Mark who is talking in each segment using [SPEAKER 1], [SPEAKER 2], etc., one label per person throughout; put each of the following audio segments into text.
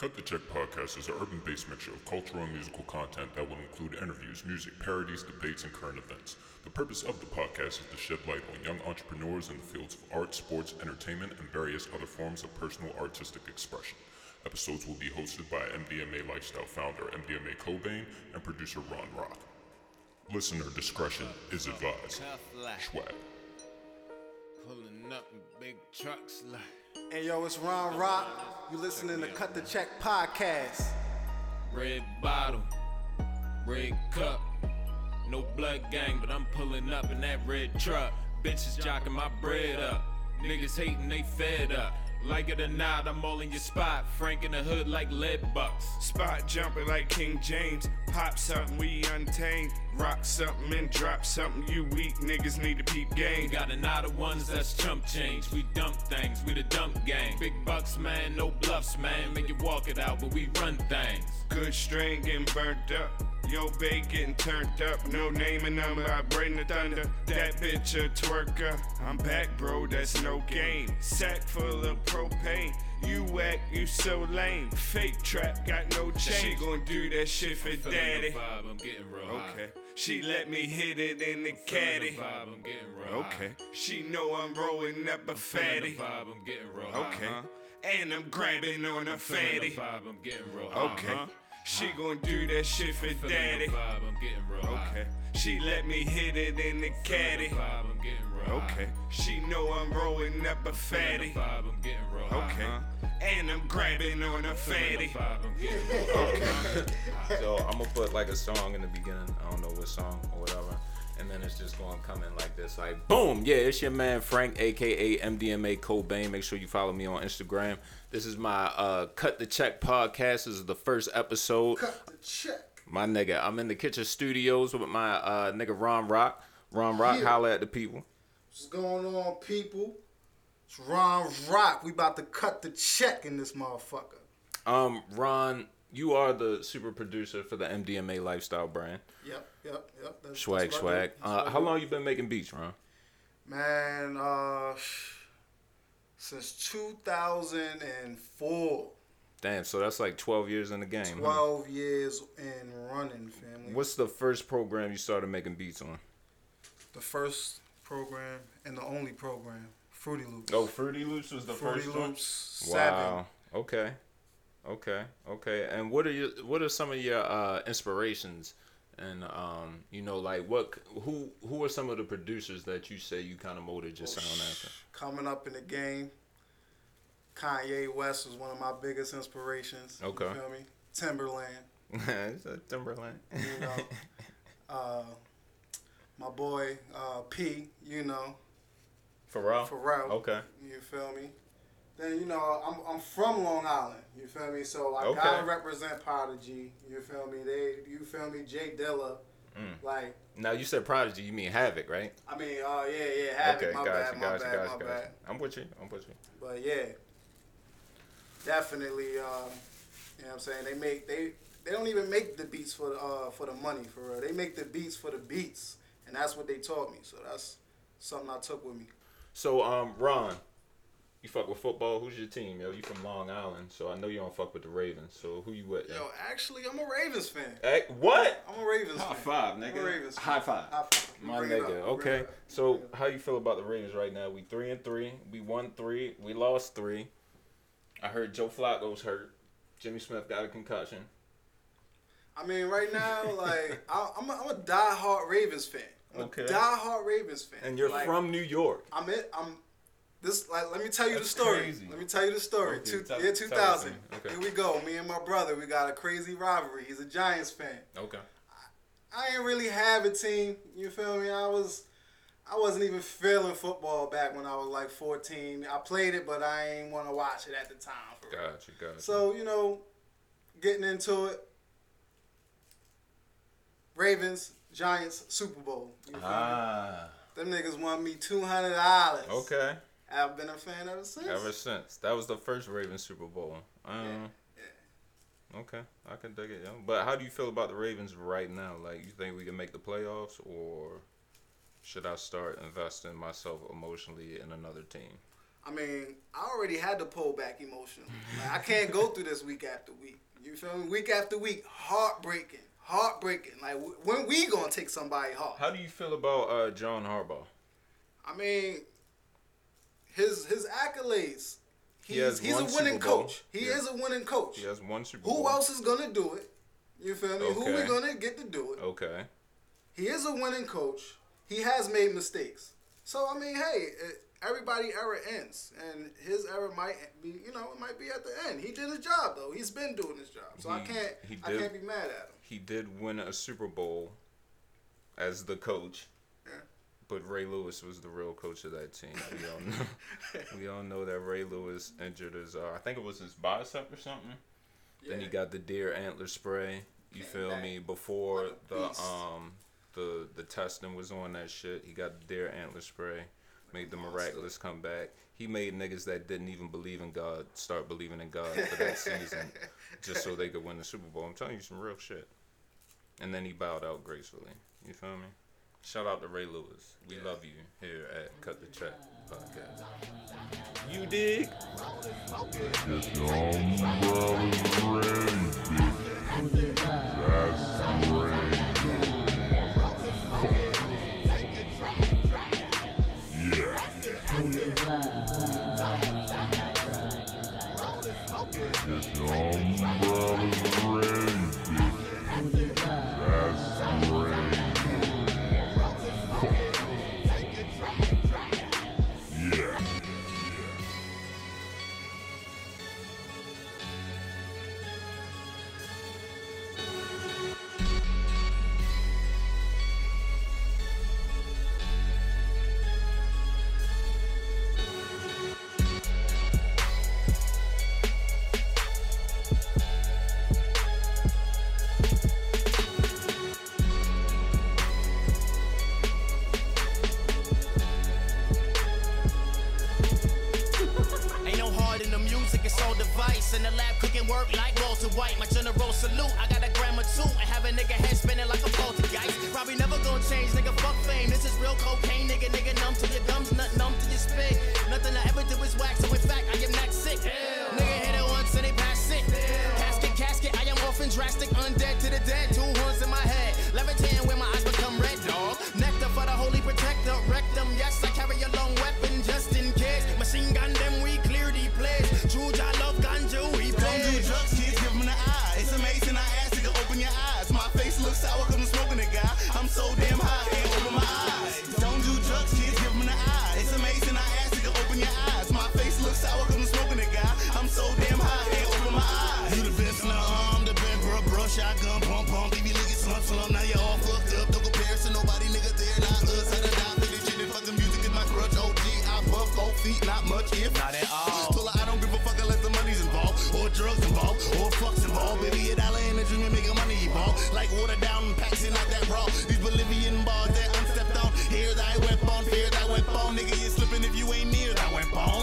[SPEAKER 1] Cut the Check podcast is an urban based mixture of cultural and musical content that will include interviews, music, parodies, debates, and current events. The purpose of the podcast is to shed light on young entrepreneurs in the fields of art, sports, entertainment, and various other forms of personal artistic expression. Episodes will be hosted by MDMA Lifestyle founder MDMA Cobain and producer Ron Rock. Listener discretion is advised. Swag.
[SPEAKER 2] Pulling up in big trucks like
[SPEAKER 3] Hey yo, it's Ron Rock. You listening to Cut the Check podcast.
[SPEAKER 2] red bottle, red cup. No blood gang, but I'm pulling up in that red truck. Bitches jocking my bread up. Niggas hating, they fed up. Like it or not, I'm all in your spot. Frank in the hood like lead bucks.
[SPEAKER 4] Spot jumping like King James. Pop something, we untamed. Rock something and drop something. You weak niggas need to peep
[SPEAKER 2] We
[SPEAKER 4] game.
[SPEAKER 2] got another ones that's chump change. We dump things, we the dump gang. Big bucks, man, no bluffs, man. Make you walk it out, but we run things.
[SPEAKER 4] Good string getting burnt up. Yo, bait getting turned up. No name and number, I bring the thunder. That bitch a twerker. I'm back, bro, that's no game. Sack full of propane. You whack, you so lame. Fake trap, got no change. She gon' do that shit for
[SPEAKER 2] Feeling
[SPEAKER 4] daddy.
[SPEAKER 2] the vibe, I'm getting real high.
[SPEAKER 4] Okay. She let me hit it in the
[SPEAKER 2] Feeling
[SPEAKER 4] caddy.
[SPEAKER 2] the vibe, I'm getting real high.
[SPEAKER 4] Okay. She know I'm rolling up a
[SPEAKER 2] the
[SPEAKER 4] fatty.
[SPEAKER 2] vibe, I'm getting real high.
[SPEAKER 4] Okay. And I'm grabbing on a
[SPEAKER 2] Feeling the
[SPEAKER 4] fatty.
[SPEAKER 2] vibe, I'm getting real high.
[SPEAKER 4] Okay. She gon' do that shit for
[SPEAKER 2] Feeling
[SPEAKER 4] daddy.
[SPEAKER 2] vibe, I'm getting real high.
[SPEAKER 4] Okay. She let me hit it in the caddy.
[SPEAKER 2] vibe, I'm getting real high.
[SPEAKER 4] Okay. She know I'm rolling up a fatty.
[SPEAKER 2] vibe, I'm getting real high.
[SPEAKER 4] Okay. And I'm grabbing on a fatty.
[SPEAKER 2] vibe, I'm getting real high.
[SPEAKER 5] So I'm gonna put like a song in the beginning. I don't know what song or whatever. And then it's just gonna come in like this, like boom, yeah, it's your man Frank, aka MDMA Cobain. Make sure you follow me on Instagram. This is my uh Cut the Check podcast. This is the first episode.
[SPEAKER 3] Cut the check.
[SPEAKER 5] My nigga, I'm in the kitchen studios with my uh nigga Ron Rock. Ron Rock,
[SPEAKER 3] Yeah.
[SPEAKER 5] holla at the people.
[SPEAKER 3] What's going on, people? It's Ron Rock. We about to cut the check in this motherfucker.
[SPEAKER 5] Um, Ron, you are the super producer for the MDMA lifestyle brand.
[SPEAKER 3] Yep, yep, yep. That's,
[SPEAKER 5] Swag,
[SPEAKER 3] that's
[SPEAKER 5] swag. Uh, how long you been making beats, Ron?
[SPEAKER 3] Man, uh, since 2004.
[SPEAKER 5] Damn, so that's like 12 years in the game. huh?
[SPEAKER 3] 12 years in running, family.
[SPEAKER 5] What's the first program you started making beats on?
[SPEAKER 3] the first program and the only program? Fruity Loops.
[SPEAKER 5] Oh, Fruity Loops was the
[SPEAKER 3] Fruity
[SPEAKER 5] first one.
[SPEAKER 3] Loops.
[SPEAKER 5] Wow. Okay. Okay. Okay. And what are your what are some of your uh, inspirations? And um, you know, like what who who are some of the producers that you say you kind of molded your sound after?
[SPEAKER 3] Coming up in the game, Kanye West was one of my biggest inspirations.
[SPEAKER 5] Okay.
[SPEAKER 3] You feel me? Timbaland.
[SPEAKER 5] it's a Timberland.
[SPEAKER 3] You know. uh, my boy uh, P. You know.
[SPEAKER 5] Pharrell.
[SPEAKER 3] Pharrell.
[SPEAKER 5] Okay.
[SPEAKER 3] You feel me? Then you know I'm, I'm from Long Island. You feel me? So I
[SPEAKER 5] Okay.
[SPEAKER 3] gotta represent Prodigy. You feel me? They you feel me? J Dilla.
[SPEAKER 5] Mm.
[SPEAKER 3] Like
[SPEAKER 5] Now you said Prodigy, you mean Havoc, right?
[SPEAKER 3] I mean, uh, yeah, yeah, Havoc.
[SPEAKER 5] okay,
[SPEAKER 3] my
[SPEAKER 5] gotcha,
[SPEAKER 3] bad, my
[SPEAKER 5] gotcha,
[SPEAKER 3] bad,
[SPEAKER 5] gotcha,
[SPEAKER 3] my
[SPEAKER 5] gotcha.
[SPEAKER 3] bad.
[SPEAKER 5] I'm with you. I'm with you.
[SPEAKER 3] But yeah, definitely. Uh, you know what I'm saying? They make they they don't even make the beats for the, uh for the money for real. They make the beats for the beats, and that's what they taught me. So that's something I took with me.
[SPEAKER 5] So, um, Ron, you fuck with football. Who's your team, yo? You from Long Island, so I know you don't fuck with the Ravens. So who you with? yo?
[SPEAKER 3] Yo, actually, I'm a Ravens fan.
[SPEAKER 5] Hey, what?
[SPEAKER 3] I'm a Ravens.
[SPEAKER 5] High
[SPEAKER 3] fan.
[SPEAKER 5] five,
[SPEAKER 3] I'm a Ravens fan.
[SPEAKER 5] High five.
[SPEAKER 3] High five.
[SPEAKER 5] My
[SPEAKER 3] Bring
[SPEAKER 5] nigga. Okay. So
[SPEAKER 3] bring it up.
[SPEAKER 5] how you feel about the Ravens right now? We three and three. We won three. We lost three. I heard Joe Flacco's hurt. Jimmy Smith got a concussion.
[SPEAKER 3] I mean, right now, like I, I'm, a, I'm a diehard Ravens fan. I'm
[SPEAKER 5] Okay.
[SPEAKER 3] a diehardRavens fan.
[SPEAKER 5] And you're
[SPEAKER 3] Like,
[SPEAKER 5] from New York.
[SPEAKER 3] I'm it. I'm this. Like, let me tell you
[SPEAKER 5] That's
[SPEAKER 3] the story.
[SPEAKER 5] crazy.
[SPEAKER 3] Let me tell you the story.
[SPEAKER 5] Okay,
[SPEAKER 3] Two,
[SPEAKER 5] tell-
[SPEAKER 3] year 2000.
[SPEAKER 5] Okay.
[SPEAKER 3] Here we go. Me and my brother, we got a crazy rivalry. He's a Giants fan.
[SPEAKER 5] Okay.
[SPEAKER 3] I ain't really have a team. You feel me? I was. I wasn't even feeling football back when I was like 14. I played it, but I ain't want to watch it at the time. For real.
[SPEAKER 5] Gotcha. Gotcha.
[SPEAKER 3] So, you know, getting into it. Ravens, Giants, Super Bowl. You feel me?
[SPEAKER 5] ah.
[SPEAKER 3] Them niggas won me two hundred dollars.
[SPEAKER 5] Okay.
[SPEAKER 3] I've been a fan ever since.
[SPEAKER 5] Ever since that was the first Ravens Super Bowl. Um,
[SPEAKER 3] Yeah,
[SPEAKER 5] Okay, I can dig it, yo. But how do you feel about the Ravens right now? Like, you think we can make the playoffs, or should I start investing myself emotionally in another team?
[SPEAKER 3] I mean, I already had to pull back emotion. Like, I can't go through this week after week. You feel me? Week after week, heartbreaking, heartbreaking. Like when we gonna take somebody heart?
[SPEAKER 5] How do you feel about uh, John Harbaugh?
[SPEAKER 3] I mean, his his accolades. He's,
[SPEAKER 5] He
[SPEAKER 3] he's a winning coach. He
[SPEAKER 5] Yeah.
[SPEAKER 3] is a winning coach.
[SPEAKER 5] He has one Super Bowl.
[SPEAKER 3] Who else is gonna do it? You feel me? Who we gonna get to do it?
[SPEAKER 5] Okay.
[SPEAKER 3] He is a winning coach. He has made mistakes. So I mean, hey, eh, everybody era ends, and his era might be, you know, it might be at the end. He did his job though. He's been doing his job, so I can't,
[SPEAKER 5] he
[SPEAKER 3] I
[SPEAKER 5] did.
[SPEAKER 3] can't be mad at him.
[SPEAKER 5] He did win a Super Bowl as the coach.
[SPEAKER 3] Yeah.
[SPEAKER 5] But Ray Lewis was the real coach of that team. We all know. we all know that Ray Lewis injured his. Uh, I think it was his bicep or something. Then he got the deer antler spray. You
[SPEAKER 3] Came
[SPEAKER 5] feel
[SPEAKER 3] back
[SPEAKER 5] me? Before the um the the testing was on that shit, he got the deer antler spray. Made the miraculous comeback. He made niggas that didn't even believe in God start believing in God for that season, just so they could win the Super Bowl. I'm telling you some real shit. And then he bowed out gracefully. You feel me? Shout out to Ray Lewis. We
[SPEAKER 3] Yeah.
[SPEAKER 5] love you here at Cut the Check podcast. You dig?
[SPEAKER 6] Ain't
[SPEAKER 7] feet, not much, if
[SPEAKER 6] Not at all.
[SPEAKER 7] Told her I don't give a fuck unless the money's involved, or drugs involved, or fucks involved. Baby, a dollar in the dream and making money evolve. Like water down and packs in not that raw. These Bolivian bars that unstepped on. Here thy weapon, fear thy weapon. Nigga, you slipping if you ain't near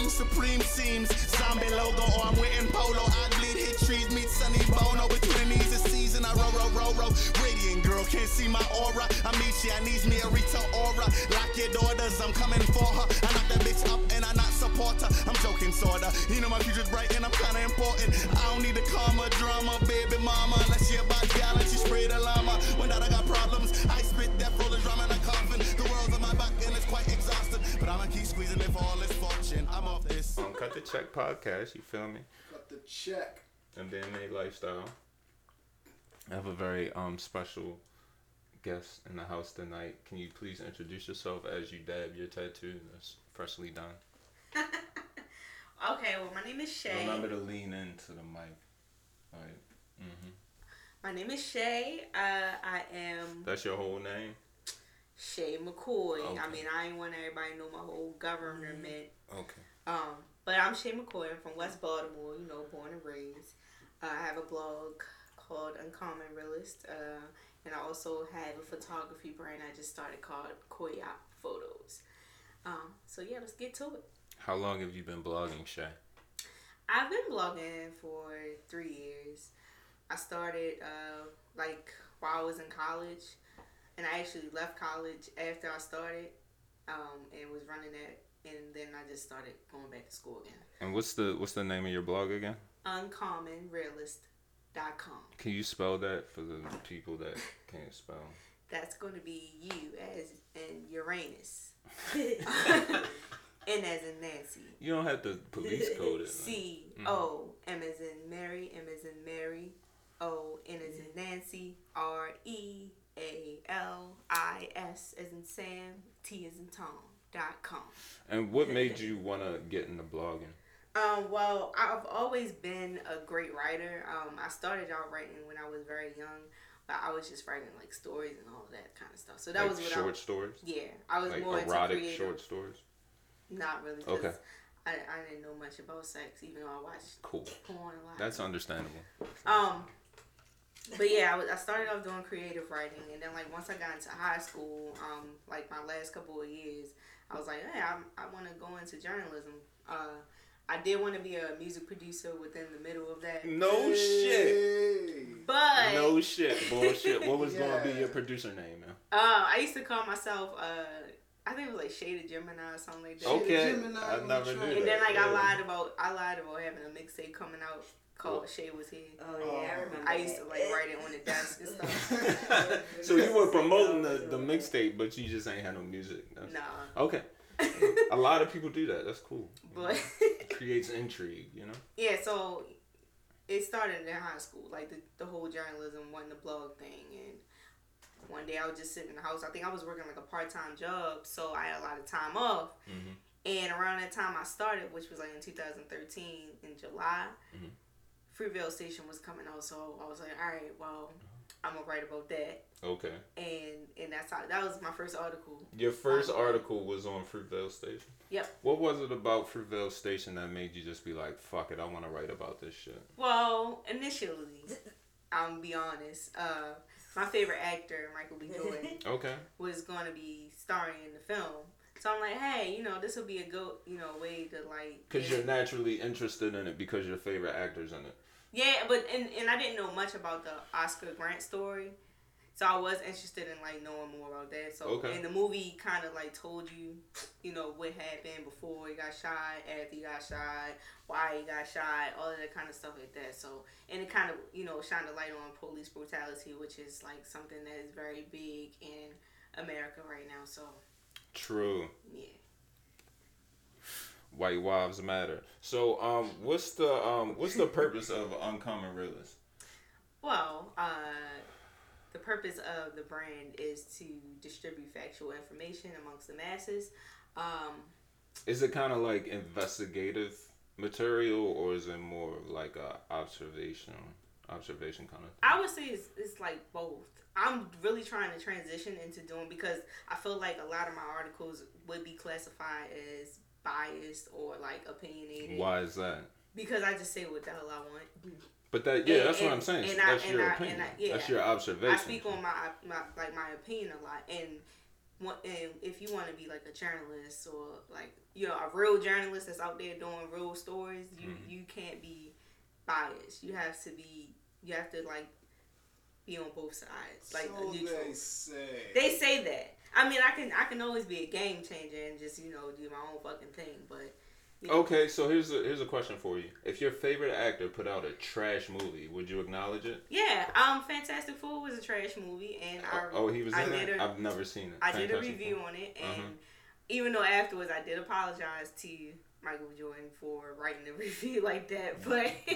[SPEAKER 7] weapon. Supreme seems, zombie logo, or I'm wearing polo. I bleed hit trees, meet Sonny Bono. Between the season, I roll, roll, roll, roll. Radiant girl, can't see my aura. I meet she, I needs me a Rita Ora. Lock your daughters, I'm coming for her. I knock that bitch up and I not support her. I'm joking, sorta. You know my future's bright and I'm kinda important. I don't need the karma, drama, baby mama. Unless she about gallon, she sprayed a llama. When that I got problems, I spit that roll the drama in a coffin. The But I'ma keep squeezing it for all this fortune. I'm off this.
[SPEAKER 5] Um, Cut the Check podcast. You feel me?
[SPEAKER 3] Cut the check.
[SPEAKER 5] MDMA lifestyle. I have a very um special guest in the house tonight. Can you please introduce yourself as you dab your tattoo that's freshly done?
[SPEAKER 8] Okay, well, my name is Shay.
[SPEAKER 5] Remember to lean into the mic. All right. Mm-hmm.
[SPEAKER 8] My name is Shay. Uh, I am
[SPEAKER 5] That's your whole name.
[SPEAKER 8] Shay McCoy. I mean, I ain't want everybody to know my whole government.
[SPEAKER 5] Okay.
[SPEAKER 8] Um, but I'm Shay McCoy. I'm from West Baltimore. You know, born and raised. Uh, I have a blog called Uncommon Realist, uh, and I also have a photography brand I just started called Coyop Photos. Um, so yeah, let's get to it.
[SPEAKER 5] How long have you been blogging, Shay?
[SPEAKER 8] I've been blogging for three years. I started uh, like while I was in college, and I actually left college after I started, um, and was running that and then I just started going back to school again.
[SPEAKER 5] And what's the what's the name of your blog again?
[SPEAKER 8] Uncommonrealist.com.
[SPEAKER 5] Can you spell that for the people that can't spell?
[SPEAKER 8] That's going to be you as in Uranus. N as in Nancy.
[SPEAKER 5] You don't have to police code it.
[SPEAKER 8] C O M as in Mary, M as in Mary, O N as in Nancy, R E A L I S as in Sam, T as in Tom. Dot com.
[SPEAKER 5] And what made you want to get into blogging?
[SPEAKER 8] Um, well, I've always been a great writer. Um, I started out writing when I was very young, but I was just writing like stories and all that kind of stuff. So that
[SPEAKER 5] like
[SPEAKER 8] was what
[SPEAKER 5] short
[SPEAKER 8] I
[SPEAKER 5] stories,
[SPEAKER 8] Yeah, I was
[SPEAKER 5] like
[SPEAKER 8] more
[SPEAKER 5] erotic
[SPEAKER 8] creative.
[SPEAKER 5] short stories.
[SPEAKER 8] Not really.
[SPEAKER 5] Okay.
[SPEAKER 8] I, I didn't know much about sex, even though I watched
[SPEAKER 5] Cool.
[SPEAKER 8] porn a lot.
[SPEAKER 5] That's understandable.
[SPEAKER 8] Um, but yeah, I, was, I started off doing creative writing, and then like once I got into high school, um, like my last couple of years, I was like, hey, I'm, I want to go into journalism. Uh, I did want to be a music producer within the middle of that,
[SPEAKER 5] No shit.
[SPEAKER 8] But
[SPEAKER 5] No shit. Bullshit. What was gonna be your producer name, man?
[SPEAKER 8] uh, I used to call myself, uh, I think it was like Shaded Gemini or something like that.
[SPEAKER 5] Okay.
[SPEAKER 3] Gemini
[SPEAKER 5] I never knew
[SPEAKER 3] train.
[SPEAKER 5] that.
[SPEAKER 8] And then like I lied about I lied about having a mixtape coming out called Shay Was Here.
[SPEAKER 9] Oh yeah, I remember.
[SPEAKER 8] I used to like write it on the desk and stuff.
[SPEAKER 5] so you were promoting the, the mixtape, but you just ain't had no music. That's-
[SPEAKER 8] nah.
[SPEAKER 5] Okay. A lot of people do that. That's cool.
[SPEAKER 8] But it
[SPEAKER 5] Creates intrigue, you know.
[SPEAKER 8] yeah, so it started in high school, like the, the whole journalism, wanting the blog thing, and one day I was just sitting in the house. I think I was working like a part time job, so I had a lot of time off.
[SPEAKER 5] Mhm.
[SPEAKER 8] And around that time I started, which was like in 2013 in July,
[SPEAKER 5] Mhm.
[SPEAKER 8] Fruitvale Station was coming out, so I was like, all right, well, I'm gonna write about that,
[SPEAKER 5] Okay.
[SPEAKER 8] and and that's how that was my first article.
[SPEAKER 5] Your first
[SPEAKER 8] Um,
[SPEAKER 5] article was on Fruitvale Station.
[SPEAKER 8] Yep.
[SPEAKER 5] What was it about Fruitvale Station that made you just be like, "Fuck it, I want to write about this shit"?
[SPEAKER 8] Well, initially, I'm be honest. Uh, my favorite actor, Michael B. Jordan,
[SPEAKER 5] Okay.
[SPEAKER 8] was going to be starring in the film. So I'm like, hey, you know, this will be a good, you know, way to like.
[SPEAKER 5] Because you're naturally interested in it because your favorite actor's in it.
[SPEAKER 8] Yeah, but and, and I didn't know much about the Oscar Grant story, so I was interested in like knowing more about that. So
[SPEAKER 5] Okay.
[SPEAKER 8] and the movie kind of like told you, you know, what happened before he got shot, after he got shot, why he got shot, all of that kind of stuff like that. So and it kind of you know shined a light on police brutality, which is like something that is very big in America right now. So
[SPEAKER 5] True.
[SPEAKER 8] yeah.
[SPEAKER 5] White wives matter. So, um, what's the um, what's the purpose of Uncommon Realist?
[SPEAKER 8] Well, uh, the purpose of the brand is to distribute factual information amongst the masses. Um,
[SPEAKER 5] Is it kind of like investigative material, or is it more like a observation observation kind of?
[SPEAKER 8] I would say it's, it's like both. I'm really trying to transition into doing because I feel like a lot of my articles would be classified as biased or like opinionated.
[SPEAKER 5] Why is that?
[SPEAKER 8] Because I just say what the hell I want.
[SPEAKER 5] But that yeah,
[SPEAKER 8] And-
[SPEAKER 5] that's what I'm saying.
[SPEAKER 8] and I-
[SPEAKER 5] that's
[SPEAKER 8] and
[SPEAKER 5] your
[SPEAKER 8] I-
[SPEAKER 5] opinion.
[SPEAKER 8] and I- yeah.
[SPEAKER 5] that's your observation.
[SPEAKER 8] I speak on my, my like my opinion a lot, and what and if you want to be like a journalist or like you know a real journalist that's out there doing real stories, you
[SPEAKER 5] Mm-hmm.
[SPEAKER 8] you can't be biased. You have to be you have to like be on both sides, like
[SPEAKER 3] so
[SPEAKER 8] a neutral.
[SPEAKER 3] they say.
[SPEAKER 8] They say that. I mean, I can I can always be a game changer and just you know do my own fucking thing, but. you know,
[SPEAKER 5] Okay, so here's a here's a question for you. If your favorite actor put out a trash movie, would you acknowledge it?
[SPEAKER 8] Yeah, um, Fantastic Four was a trash movie, and I
[SPEAKER 5] oh, he was
[SPEAKER 8] I
[SPEAKER 5] in
[SPEAKER 8] did
[SPEAKER 5] it.
[SPEAKER 8] a-
[SPEAKER 5] I've never seen it.
[SPEAKER 8] I did a review
[SPEAKER 5] Four.
[SPEAKER 8] on it, and
[SPEAKER 5] Uh-huh.
[SPEAKER 8] even though afterwards I did apologize to Michael Jordan for writing the review like that, but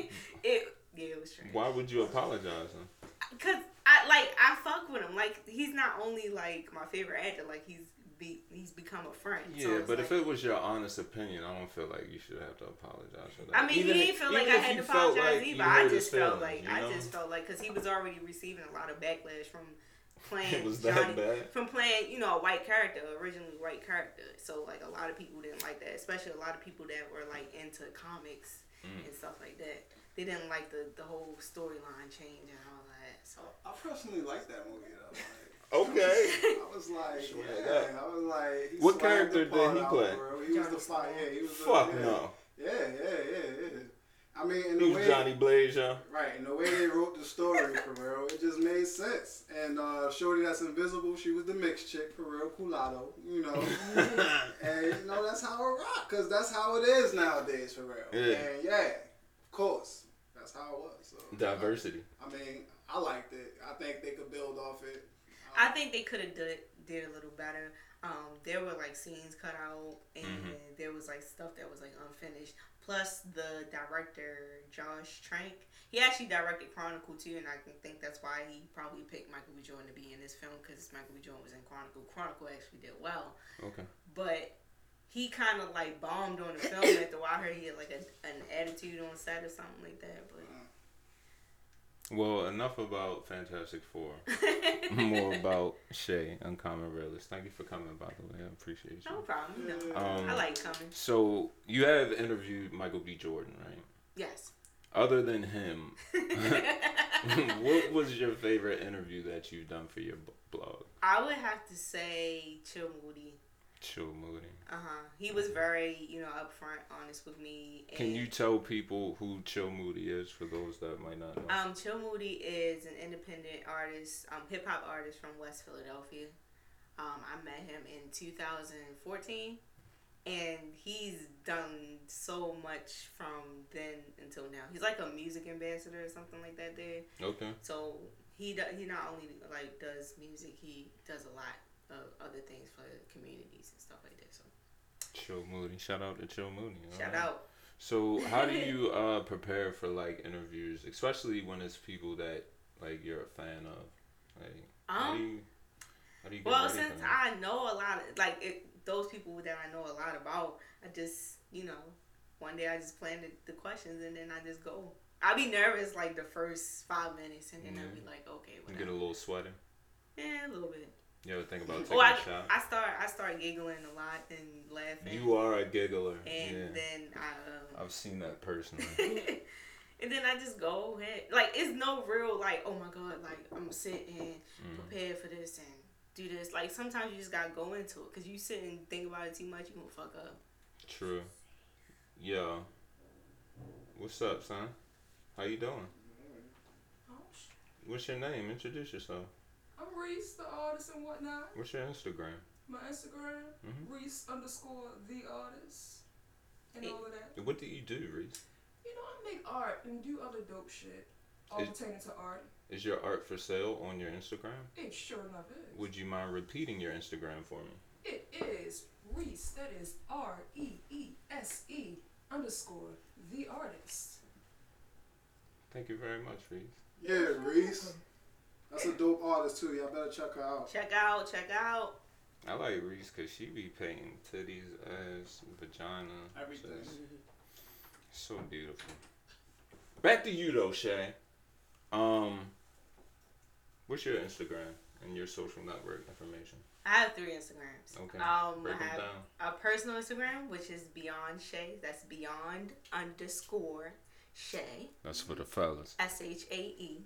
[SPEAKER 8] it yeah it was trash.
[SPEAKER 5] Why would you apologize? Then?
[SPEAKER 8] Cause I like I fuck with him. Like he's not only like my favorite actor, like he's be he's become a friend.
[SPEAKER 5] Yeah,
[SPEAKER 8] so
[SPEAKER 5] but if it was your honest opinion, I don't feel like you should have to apologize for that.
[SPEAKER 8] I mean,
[SPEAKER 5] Even
[SPEAKER 8] he didn't feel like I had to apologize
[SPEAKER 5] like
[SPEAKER 8] either. I just felt like
[SPEAKER 5] you
[SPEAKER 8] I just felt like because he was already receiving a lot of backlash from playing
[SPEAKER 5] It was that
[SPEAKER 8] Johnny, from playing you know a white character, originally white character. So like a lot of people didn't like that, especially a lot of people that were like into comics
[SPEAKER 5] Mm.
[SPEAKER 8] and stuff like that. They didn't like the the whole storyline change and all that.
[SPEAKER 3] I personally like that movie though. Like,
[SPEAKER 5] Okay.
[SPEAKER 3] I was like,
[SPEAKER 5] Swear to
[SPEAKER 3] yeah, I was like, he
[SPEAKER 5] What character
[SPEAKER 3] the part
[SPEAKER 5] did he play?
[SPEAKER 3] bro. He was the fire. Yeah, he was. the-
[SPEAKER 5] Fuck
[SPEAKER 3] yeah.
[SPEAKER 5] no.
[SPEAKER 3] Yeah, yeah, yeah, yeah. I mean, in the
[SPEAKER 5] Who's
[SPEAKER 3] way
[SPEAKER 5] Johnny Blaze, yo?
[SPEAKER 3] right, and the way they wrote the story for real, it just made sense. And uh, Shorty that's invisible, she was the mixed chick for real, Culado, you know. and you know that's how it rock, cause that's how it is nowadays for real.
[SPEAKER 5] Yeah.
[SPEAKER 3] And yeah, of course, that's how it was. So
[SPEAKER 5] Diversity.
[SPEAKER 3] I mean, I liked it. I think they could build off it.
[SPEAKER 8] I think they could have did did a little better. Um, there were like scenes cut out, and
[SPEAKER 5] Mm-hmm.
[SPEAKER 8] there was like stuff that was like unfinished. Plus, the director Josh Trank, he actually directed Chronicle too, and I can think that's why he probably picked Michael B. Jordan to be in this film because Michael B. Jordan was in Chronicle. Chronicle actually did well,
[SPEAKER 5] Okay.
[SPEAKER 8] but he kind of like bombed on the film after I heard he had like a, an attitude on set or something like that. But
[SPEAKER 5] Well, enough about Fantastic Four. More about Shay, Uncommon Realist. Thank you for coming, by the way. I appreciate you.
[SPEAKER 8] no problem, know,
[SPEAKER 5] Um,
[SPEAKER 8] I like coming.
[SPEAKER 5] So you have interviewed Michael B. Jordan, right?
[SPEAKER 8] Yes.
[SPEAKER 5] Other than him, what was your favorite interview that you've done for your blog?
[SPEAKER 8] I would have to say Chill Moody.
[SPEAKER 5] Chill Moody.
[SPEAKER 8] Uh huh. He was very, you know, upfront, honest with me. And,
[SPEAKER 5] Can you tell people who Chill Moody is for those that might not know?
[SPEAKER 8] Um, Chill Moody is an independent artist, um, hip hop artist from West Philadelphia. Um, I met him in 2014, and he's done so much from then until now. He's like a music ambassador or something like that. There,
[SPEAKER 5] okay.
[SPEAKER 8] so he do, he not only like does music, he does a lot of other things for communities and stuff like that. So
[SPEAKER 5] Chill Moody. Shout out to Chill Moody.
[SPEAKER 8] shout
[SPEAKER 5] alright.
[SPEAKER 8] out.
[SPEAKER 5] So how do you uh, prepare for like interviews, especially when it's people that like you're a fan of? Like how do
[SPEAKER 8] Um,
[SPEAKER 5] you how do you get
[SPEAKER 8] Well, since? I know a lot of like it, those people that I know a lot about, I just you know, one day I just plan the, the questions and then I just go. I'll be nervous like the first five minutes and then I'll be like, okay,
[SPEAKER 5] you get a little sweaty.
[SPEAKER 8] yeah, a little bit.
[SPEAKER 5] You ever think about taking
[SPEAKER 8] Oh, I,
[SPEAKER 5] a shot?
[SPEAKER 8] I start I start giggling a lot and laughing.
[SPEAKER 5] you are a giggler.
[SPEAKER 8] and
[SPEAKER 5] yeah.
[SPEAKER 8] then I um,
[SPEAKER 5] I've seen that personally.
[SPEAKER 8] and then I just go ahead. Like it's no real like, oh my god, like I'm gonna sit and
[SPEAKER 5] Mm.
[SPEAKER 8] prepare for this and do this. Like sometimes you just gotta go into it because you sit and think about it too much, you gonna fuck up.
[SPEAKER 5] True. Yeah. What's up, son? How you doing? What's your name? Introduce yourself.
[SPEAKER 9] I'm Reese, the artist and whatnot.
[SPEAKER 5] What's your Instagram?
[SPEAKER 9] My Instagram,
[SPEAKER 5] Mhm.
[SPEAKER 9] Reese underscore the artist, and all of that.
[SPEAKER 5] What do you do, Reese?
[SPEAKER 9] You know, I make art and do other dope shit, all
[SPEAKER 5] It-
[SPEAKER 9] pertaining to art.
[SPEAKER 5] Is your art for sale on your Instagram?
[SPEAKER 9] It sure enough is.
[SPEAKER 5] Would you mind repeating your Instagram for me?
[SPEAKER 9] It is Reese. That is R E E S E underscore the artist.
[SPEAKER 5] Thank you very much, Reese.
[SPEAKER 3] Yeah, Reese. That's a dope artist too. Y'all better check her out.
[SPEAKER 8] Check out, check out.
[SPEAKER 5] I like Reese because she be painting titties, ass, vagina.
[SPEAKER 3] Everything.
[SPEAKER 5] just So beautiful. Back to you though, Shay. Um, what's your Instagram and your social network information?
[SPEAKER 8] I have three Instagrams.
[SPEAKER 5] Okay,
[SPEAKER 8] Um,
[SPEAKER 5] break
[SPEAKER 8] I
[SPEAKER 5] 'em
[SPEAKER 8] have
[SPEAKER 5] down.
[SPEAKER 8] a personal Instagram, which is Beyond Shae. That's Beyond underscore Shae.
[SPEAKER 5] That's for the fellas.
[SPEAKER 8] S H A E.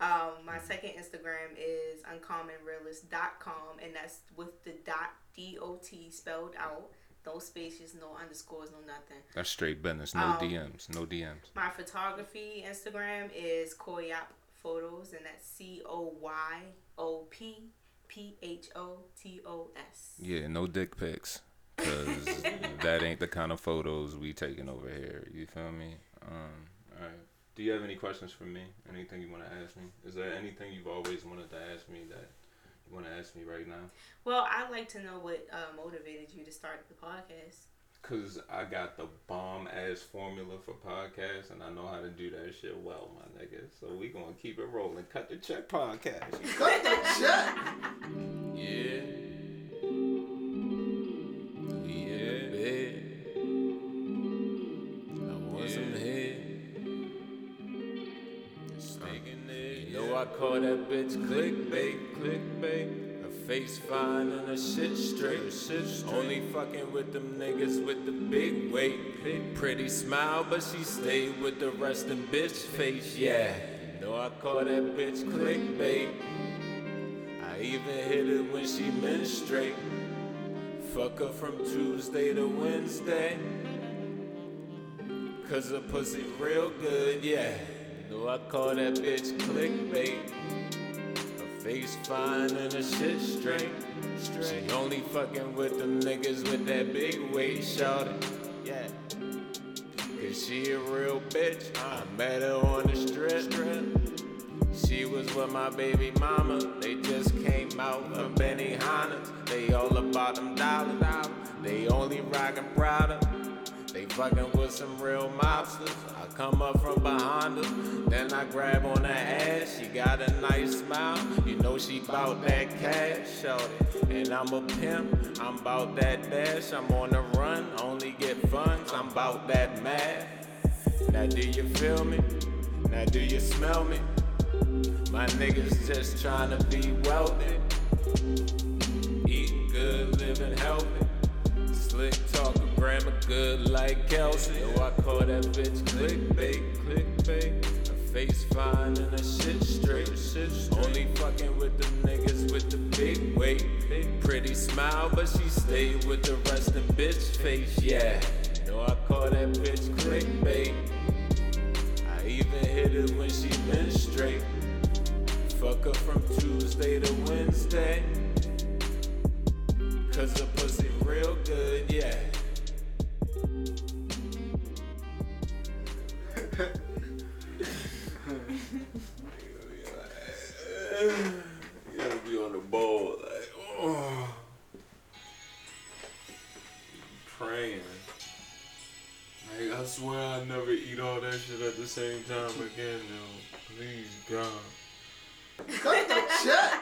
[SPEAKER 8] Um, my second Instagram is uncommonrealist.com, and that's with the dot D O T spelled out. No spaces, no underscores, no nothing.
[SPEAKER 5] That's straight business. No
[SPEAKER 8] Um,
[SPEAKER 5] DMs. No DMs.
[SPEAKER 8] My photography Instagram is Coyop Photos, and that's C O Y O P P H O T O S.
[SPEAKER 5] Yeah, no dick pics. Cause that ain't the kind of photos we taking over here. You feel me? Um, all right. Do you have any questions for me? Anything you want to ask me? Is there anything you've always wanted to ask me that you want to ask me right now?
[SPEAKER 8] Well, I'd like to know what uh, motivated you to start the podcast.
[SPEAKER 5] Cause I got the bomb ass formula for podcasts, and I know how to do that shit well, my nigga. So we gonna keep it rolling. Cut the check podcast.
[SPEAKER 3] Cut the check.
[SPEAKER 2] Yeah. Call that bitch clickbait, clickbait. Her face fine and her shit straight. Shit straight. Only fucking with them niggas with the big weight. Pretty smile, but she stayed with the resting bitch face. Yeah. You know I call that bitch clickbait. I even hit it when she menstruate. Fuck her from Tuesday to Wednesday. Cause the pussy real good, yeah. You I call that bitch clickbait. Her face fine and her shit straight. She only fucking with them niggas with that big weight, shout it. Yeah. Cause she a real bitch. I met her on the strip. She was with my baby mama. They just came out from Benihana's. They all about them dollars. They only rockin' Prada. Fucking with some real mobsters. I come up from behind her, then I grab on her ass. She got a nice smile, you know she bout that cash, shorty. And I'm a pimp, I'm bout that dash. I'm on the run, only get funds. I'm bout that math. Now do you feel me? Now do you smell me? My niggas just tryna be wealthy. Eating good, living healthy. Slick talking grammar good like Kelsey. Yo, I call that bitch clickbait, clickbait. Her face fine and her shit straight. Shit Only fucking with the niggas with the big weight. Pretty smile, but she stayed with the rest resting bitch face. Yeah. Yo, I call that bitch clickbait. I even hit it when she straight. Fuck her from Tuesday to Wednesday. Cause the pussy real good, yeah. You gotta be on the ball, like, oh. Praying. Like, I swear I never eat all that shit at the same time again, though. Please, God.
[SPEAKER 3] Cut the check.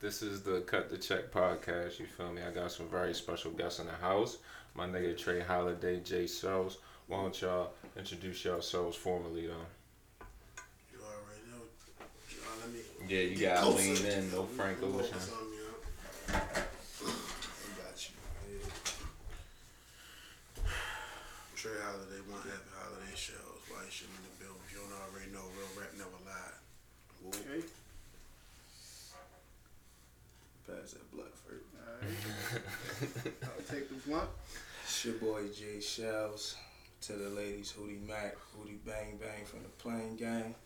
[SPEAKER 2] This is the Cut the Check podcast. You feel me? I got some very special guests in the house. My nigga Trey Holiday, Jay Shells. Why don't y'all introduce yourselves formally, though?
[SPEAKER 10] You already know. John, let me
[SPEAKER 2] Yeah, you gotta
[SPEAKER 10] closer.
[SPEAKER 2] lean in, no Frank
[SPEAKER 10] Focus
[SPEAKER 2] Ocean.
[SPEAKER 10] on me, huh? I got you. Yeah. Trey Holiday, one happy holiday shows. Why you shouldn't in the bill? If you don't already know, real rap never lied. Whoop.
[SPEAKER 3] Okay.
[SPEAKER 11] Pass that blood first.
[SPEAKER 3] Alright. I'll take the blunt.
[SPEAKER 11] It's your boy Jay Shells. To the ladies, Hootie Mac, Hootie Bang Bang from the Plain Gang.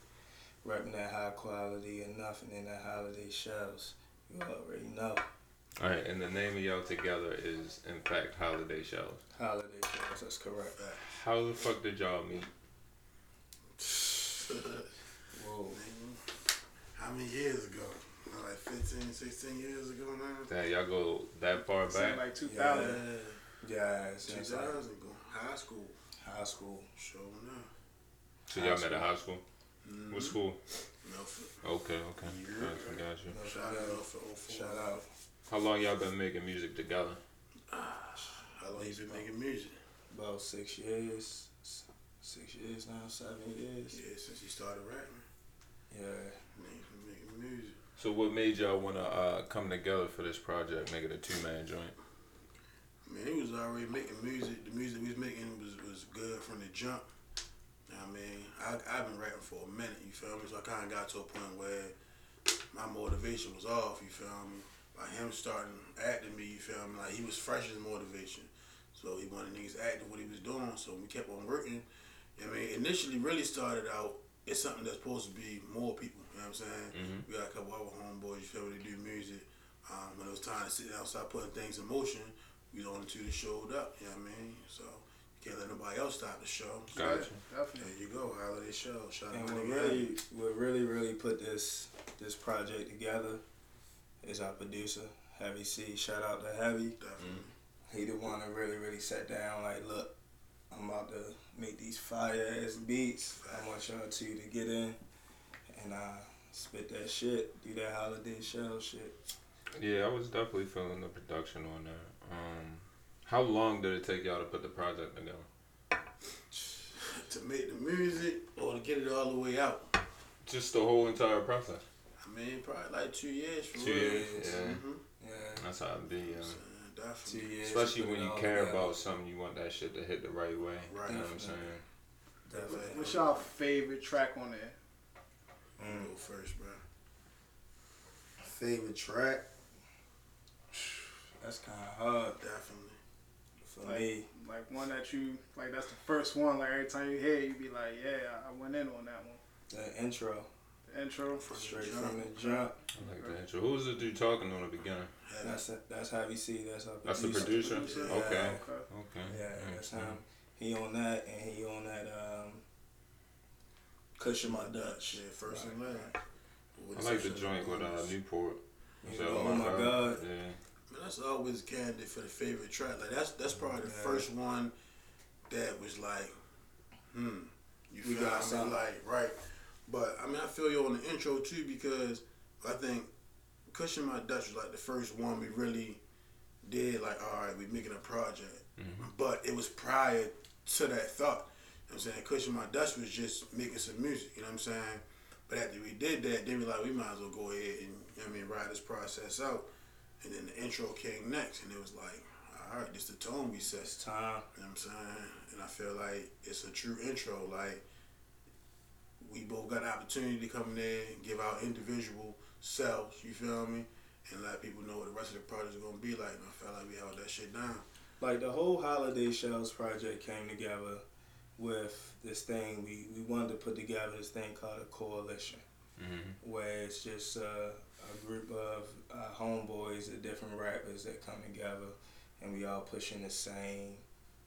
[SPEAKER 11] Rapping that high quality and nothing in that holiday shells. You already know.
[SPEAKER 2] Alright, and the name of y'all together is, in fact, Holiday Shells.
[SPEAKER 11] Holiday shells, that's correct.
[SPEAKER 2] How the fuck did y'all meet?
[SPEAKER 11] Whoa.
[SPEAKER 10] How many years ago? Like 15, 16 years ago now?
[SPEAKER 2] Damn, y'all go that far
[SPEAKER 3] Seemed
[SPEAKER 2] back?
[SPEAKER 3] like 2000.
[SPEAKER 11] Yeah, yeah since
[SPEAKER 10] 2000
[SPEAKER 11] like
[SPEAKER 10] ago. High school.
[SPEAKER 11] high school.
[SPEAKER 10] Sure enough.
[SPEAKER 2] So y'all met at high school?
[SPEAKER 10] Mm-hmm.
[SPEAKER 2] What school?
[SPEAKER 10] Milford.
[SPEAKER 2] Okay, okay. Gotcha, got you.
[SPEAKER 11] No,
[SPEAKER 10] Shout out Milford
[SPEAKER 11] Shout out.
[SPEAKER 2] How long y'all been making music together?
[SPEAKER 10] How long you been making music?
[SPEAKER 11] About six years. Six years now, seven years.
[SPEAKER 10] Yeah, since you started rapping.
[SPEAKER 11] Yeah.
[SPEAKER 10] Niggas making music.
[SPEAKER 2] So what made y'all wanna uh, come together for this project, make it a two man joint?
[SPEAKER 10] Man, he was already making music. The music we was making was, was good from the jump. You know what I mean, I, I've been rapping for a minute, you feel me? So I kind of got to a point where my motivation was off, you feel me? By him starting acting me, you feel me? Like he was fresh as motivation. So he wanted niggas acting what he was doing. So we kept on working. You know what I mean, initially really started out, it's something that's supposed to be more people, you know what I'm saying? We got a couple other homeboys, you feel me, that do music. Um, when it was time to sit down start putting things in motion, we the only two that showed up, you know what I mean? So you can't let nobody else stop the show.
[SPEAKER 2] Gotcha.
[SPEAKER 3] Definitely.
[SPEAKER 10] There you go, holiday show. Shout
[SPEAKER 11] And
[SPEAKER 10] out to
[SPEAKER 11] what
[SPEAKER 10] nigga
[SPEAKER 11] really,
[SPEAKER 10] Eddie.
[SPEAKER 11] what really, really put this this project together is our producer, Heavy C. Shout out to Heavy.
[SPEAKER 10] Definitely.
[SPEAKER 11] He the one that really, really sat down like, look, I'm about to make these fire ass beats. I want y'all two to get in and uh, spit that shit, do that holiday show shit.
[SPEAKER 2] Yeah, I was definitely feeling the production on there. Um, how long did it take y'all to put the project together?
[SPEAKER 10] To make the music or to get it all the way out.
[SPEAKER 2] Just the whole entire process.
[SPEAKER 10] I mean, probably like two years for
[SPEAKER 2] Two
[SPEAKER 10] real.
[SPEAKER 2] years, yeah.
[SPEAKER 10] hmm
[SPEAKER 11] Yeah,
[SPEAKER 2] That's how it be. Yeah.
[SPEAKER 11] two
[SPEAKER 10] Definitely.
[SPEAKER 11] years.
[SPEAKER 2] Especially when you care
[SPEAKER 11] together.
[SPEAKER 2] about something, you want that shit to hit the right way.
[SPEAKER 10] Right.
[SPEAKER 2] You know what I'm saying?
[SPEAKER 11] Definitely.
[SPEAKER 3] What's y'all favorite track on there?
[SPEAKER 10] You Go first, bro.
[SPEAKER 11] Favorite track? That's kind of hard.
[SPEAKER 10] Definitely.
[SPEAKER 11] For
[SPEAKER 3] like,
[SPEAKER 11] me,
[SPEAKER 3] like one that you like. That's the first one. Like every time you hear, it, you be like, yeah, I- I went in on that one.
[SPEAKER 11] the intro,
[SPEAKER 3] The intro.
[SPEAKER 11] For straight from the jump.
[SPEAKER 5] I like the intro. Who was the dude talking on the beginning?
[SPEAKER 11] Yeah, That's that's Heavy C. That's our
[SPEAKER 5] That's the
[SPEAKER 11] producer.
[SPEAKER 5] producer.
[SPEAKER 11] Yeah.
[SPEAKER 5] Okay.
[SPEAKER 3] Okay.
[SPEAKER 5] Okay.
[SPEAKER 11] Yeah, that's him. He on that, and he on that. Um, Cushion my Dutch.
[SPEAKER 10] shit first
[SPEAKER 11] Right,
[SPEAKER 10] and last.
[SPEAKER 5] I like the joint with uh, Newport. Was that
[SPEAKER 11] Oh my God.
[SPEAKER 10] That's always candidate for the favorite track. Like that's that's probably the
[SPEAKER 11] Yeah.
[SPEAKER 10] first one that was like, hmm, you
[SPEAKER 11] We
[SPEAKER 10] feel
[SPEAKER 11] got.
[SPEAKER 10] Like right, but I mean I feel you on the intro too because I think Cushion My Dutch was like the first one we really did like all right we making a project, but it was prior to that thought. You know what I'm saying Cushion My Dutch was just making some music. You know what I'm saying. But after we did that, then we like we might as well go ahead and you know what I mean ride this process out. And then the intro came next, and it was like, all right, this the tone we set.
[SPEAKER 11] It's time.
[SPEAKER 10] You know what I'm saying? And I feel like it's a true intro. Like, we both got the opportunity to come in there and give our individual selves, you feel me? And let people know what the rest of the project is going to be like. And I felt like we held that shit down.
[SPEAKER 11] Like the whole Holiday Shells project came together with this thing. We we wanted to put together this thing called a coalition,
[SPEAKER 5] Mm-hmm.
[SPEAKER 11] where it's just uh, a group of uh, homeboys of different rappers that come together, and we all pushing the same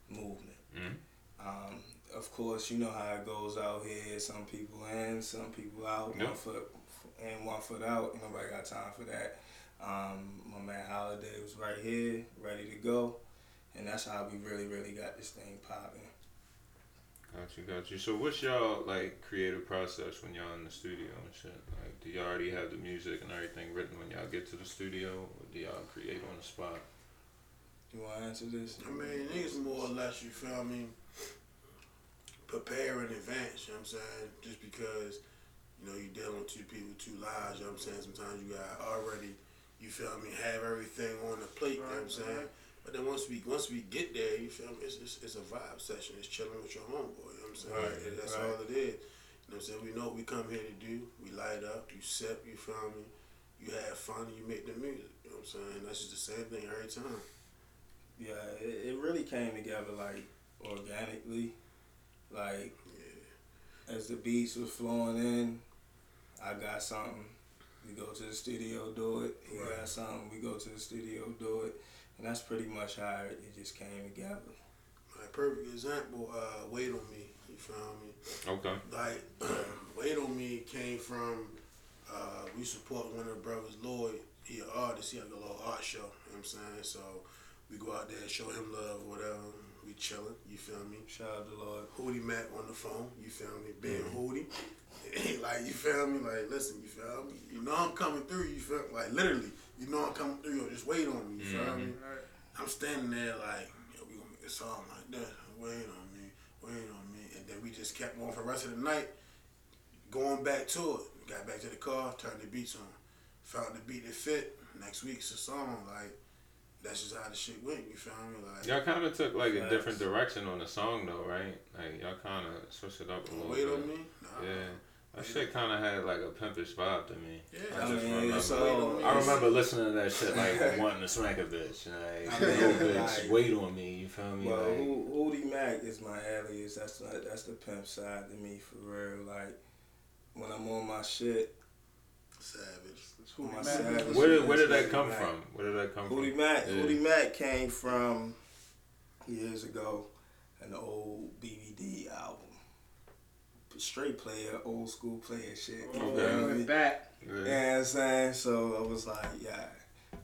[SPEAKER 11] movement.
[SPEAKER 5] Mhm.
[SPEAKER 11] Um, of course, you know how it goes out here. Some people in, some people out.
[SPEAKER 5] Yep.
[SPEAKER 11] One foot in, one foot out. Nobody got time for that. Um, my man Holiday was right here, ready to go, and that's how we really, really got this thing popping.
[SPEAKER 5] Got you, got you. So what's y'all like creative process when y'all in the studio and shit? Like, do y'all already have the music and everything written when y'all get to the studio, or do y'all create on the spot?
[SPEAKER 11] You want to answer this?
[SPEAKER 10] I mean, it's more or less, you feel me, prepare in advance, you know what I'm saying? Just because, you know, you dealing with two people, two lives, you know what I'm saying? Sometimes you got already, you feel me, have everything on the plate, you know what I'm saying? But then once we once we get there, you feel me, it's, it's, it's a vibe session. It's chilling with your homeboy, you know what I'm saying?
[SPEAKER 11] Right,
[SPEAKER 10] And that's
[SPEAKER 11] right.
[SPEAKER 10] all it is. You know what I'm saying? We know what we come here to do. We light up, you sip, you feel me? You have fun, you make the music. You know what I'm saying? That's just the same thing every time.
[SPEAKER 11] Yeah, it, it really came together like organically. Like as the beats were flowing in, I got something. We go to the studio, do it. He
[SPEAKER 10] Right.
[SPEAKER 11] got something. We go to the studio, do it. And that's pretty much how it, it just came together.
[SPEAKER 10] My perfect example, uh, Wait on Me. You feel me?
[SPEAKER 5] Okay.
[SPEAKER 10] Like Wait on Me came from uh, we support one of the brothers, Lloyd. He an artist. He had a little art show. You know what I'm saying? So we go out there and show him love, whatever. We chilling. You feel me?
[SPEAKER 11] Shout out to Lord.
[SPEAKER 10] Hootie Mac on the phone. You feel me? Being Hootie. like you feel me? Like listen, you feel me? You know I'm coming through. You feel like literally. You know I'm coming through. Yo, just wait on me. You feel me? I'm standing there like, yo, we gonna make a song like that. Wait on me, wait on me, and then we just kept going for the rest of the night, going back to it. Got back to the car, turned the beats on, found the beat that fit. Next week's a song like. That's just how the shit went. You feel me? Like
[SPEAKER 5] Y'all kind of took like a different direction on the song though, right? Like y'all kind of switched it up a little
[SPEAKER 10] wait
[SPEAKER 5] bit.
[SPEAKER 10] on me. Nah.
[SPEAKER 5] Yeah. That shit kind of had like a pimpish vibe to me.
[SPEAKER 10] Yeah,
[SPEAKER 5] I
[SPEAKER 11] I
[SPEAKER 5] just
[SPEAKER 11] mean,
[SPEAKER 5] remember.
[SPEAKER 11] it's
[SPEAKER 10] Wait
[SPEAKER 11] all,
[SPEAKER 10] on me.
[SPEAKER 5] I remember listening to that shit like wanting to smack a bitch. Like,
[SPEAKER 11] I mean,
[SPEAKER 5] yo, bitch,
[SPEAKER 11] like-
[SPEAKER 5] wait on me. You feel me?
[SPEAKER 11] Well,
[SPEAKER 5] like,
[SPEAKER 11] Hootie Mac is my alias. That's the, that's the pimp side to me for real. Like when I'm on my shit,
[SPEAKER 10] Savage.
[SPEAKER 11] on my
[SPEAKER 3] Mac.
[SPEAKER 11] savage
[SPEAKER 5] where did where did that come
[SPEAKER 11] Mac.
[SPEAKER 5] from? Where did that come
[SPEAKER 11] Hootie
[SPEAKER 5] from?
[SPEAKER 11] Mac.
[SPEAKER 5] Yeah.
[SPEAKER 11] Hootie Mac came from years ago, an old BBD album. Straight player, old school player shit. You
[SPEAKER 5] Okay.
[SPEAKER 11] feel me?
[SPEAKER 3] With that
[SPEAKER 11] You know
[SPEAKER 5] Yeah.
[SPEAKER 11] what I'm saying? So I was like, yeah,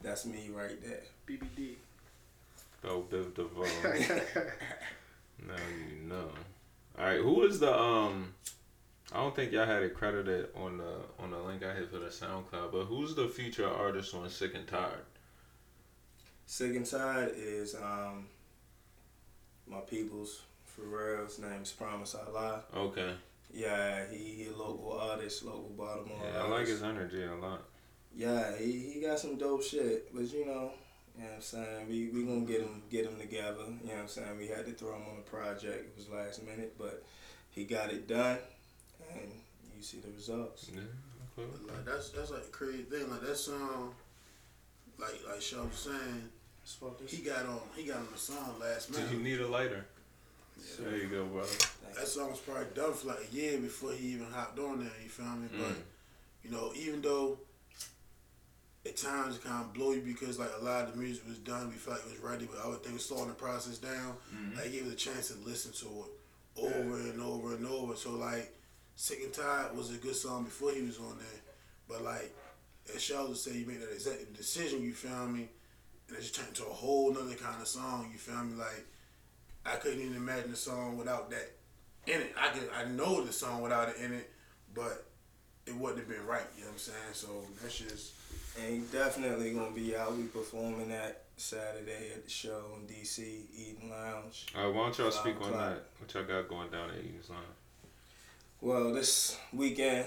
[SPEAKER 11] that's me right there.
[SPEAKER 3] BBD.
[SPEAKER 5] Bell Biv DeVoe. now you know. All right, who is the um? I don't think y'all had it credited on the on the link I hit for the SoundCloud, but who's the feature artist on Sick and Tired?
[SPEAKER 11] Sick and Tired is um my people's for real. His name's Promise Allah.
[SPEAKER 5] Okay,
[SPEAKER 11] Yeah, he, he a local artist, local Baltimore
[SPEAKER 5] yeah, I like his energy a lot.
[SPEAKER 11] Yeah, he, he got some dope shit, but you know, you know what I'm saying? We we gonna get him get him together. You know what I'm saying? We had to throw him on a project. It was last minute, but he got it done, and you see the results.
[SPEAKER 5] Yeah, okay.
[SPEAKER 10] Like that's that's like a crazy thing. Like that song, like like Sean was saying, He got on. He got on the song last
[SPEAKER 5] Do
[SPEAKER 10] night.
[SPEAKER 5] you need a lighter? There you go, brother.
[SPEAKER 10] That song was probably done for like a year before he even hopped on there. You feel me?
[SPEAKER 5] Mm.
[SPEAKER 10] But you know, even though at times it kind of blow you because like a lot of the music was done, we felt like it was ready, but other things slowing the process down.
[SPEAKER 5] Mhm.
[SPEAKER 10] Like, gave us a chance to listen to it over and over and over. So like, Sick and Tired was a good song before he was on there, but like, as Sheldon said, you made that executive decision. You feel me? And it just turned into a whole nother kind of song. You feel me? Like, I couldn't even imagine the song without that in it. I could I know the song without it in it, but it wouldn't have been right. You know what I'm saying? So that's just
[SPEAKER 11] And he definitely gonna be out. We performing that Saturday at the show in DC Eden Lounge.
[SPEAKER 5] All right, why don't y'all
[SPEAKER 11] Five
[SPEAKER 5] speak on that? What y'all got going down at Eden Lounge?
[SPEAKER 11] Well, this weekend,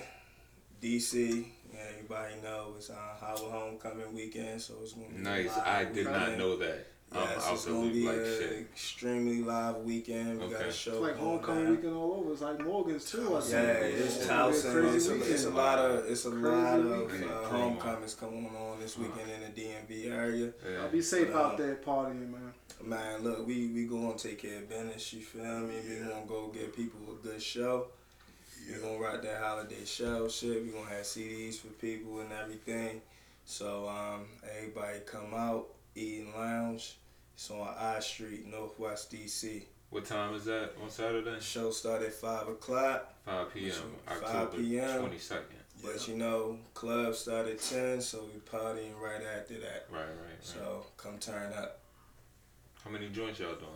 [SPEAKER 11] DC, yeah, everybody know it's uh, our Howard Homecoming weekend, so it's gonna be a
[SPEAKER 5] Nice.
[SPEAKER 11] live
[SPEAKER 5] I did not know that. I'm
[SPEAKER 11] Yes, it's gonna
[SPEAKER 5] loop
[SPEAKER 11] be
[SPEAKER 5] like
[SPEAKER 11] a
[SPEAKER 5] shit.
[SPEAKER 11] extremely live weekend. We got a show
[SPEAKER 12] It's like homecoming weekend all over. It's like Morgan's too. I.
[SPEAKER 11] Yeah, it's
[SPEAKER 12] It's a
[SPEAKER 11] Towson.
[SPEAKER 12] crazy
[SPEAKER 11] It's a,
[SPEAKER 12] weekend.
[SPEAKER 11] it's a lot of it's a
[SPEAKER 12] Crazy
[SPEAKER 11] lot of
[SPEAKER 12] weekend.
[SPEAKER 11] uh, homecomings coming on this weekend in the DMV area.
[SPEAKER 12] I'll be safe
[SPEAKER 11] But,
[SPEAKER 12] out
[SPEAKER 11] um,
[SPEAKER 12] there partying, man.
[SPEAKER 11] Man, look, we we gonna take care of business. You feel me? We gonna go get people a good show. We gonna rock that holiday show shit. We gonna have CDs for people and everything. So um, everybody come out, Eden Lounge. It's on I Street, Northwest DC.
[SPEAKER 5] What time is that on Saturday?
[SPEAKER 11] Show start at five o'clock.
[SPEAKER 5] 5 p.m.
[SPEAKER 11] Five
[SPEAKER 5] October
[SPEAKER 11] p.m.
[SPEAKER 5] 22nd.
[SPEAKER 11] But you know, club start at ten, so we partying right after that.
[SPEAKER 5] Right, right, right.
[SPEAKER 11] So come turn up.
[SPEAKER 5] How many joints y'all doing?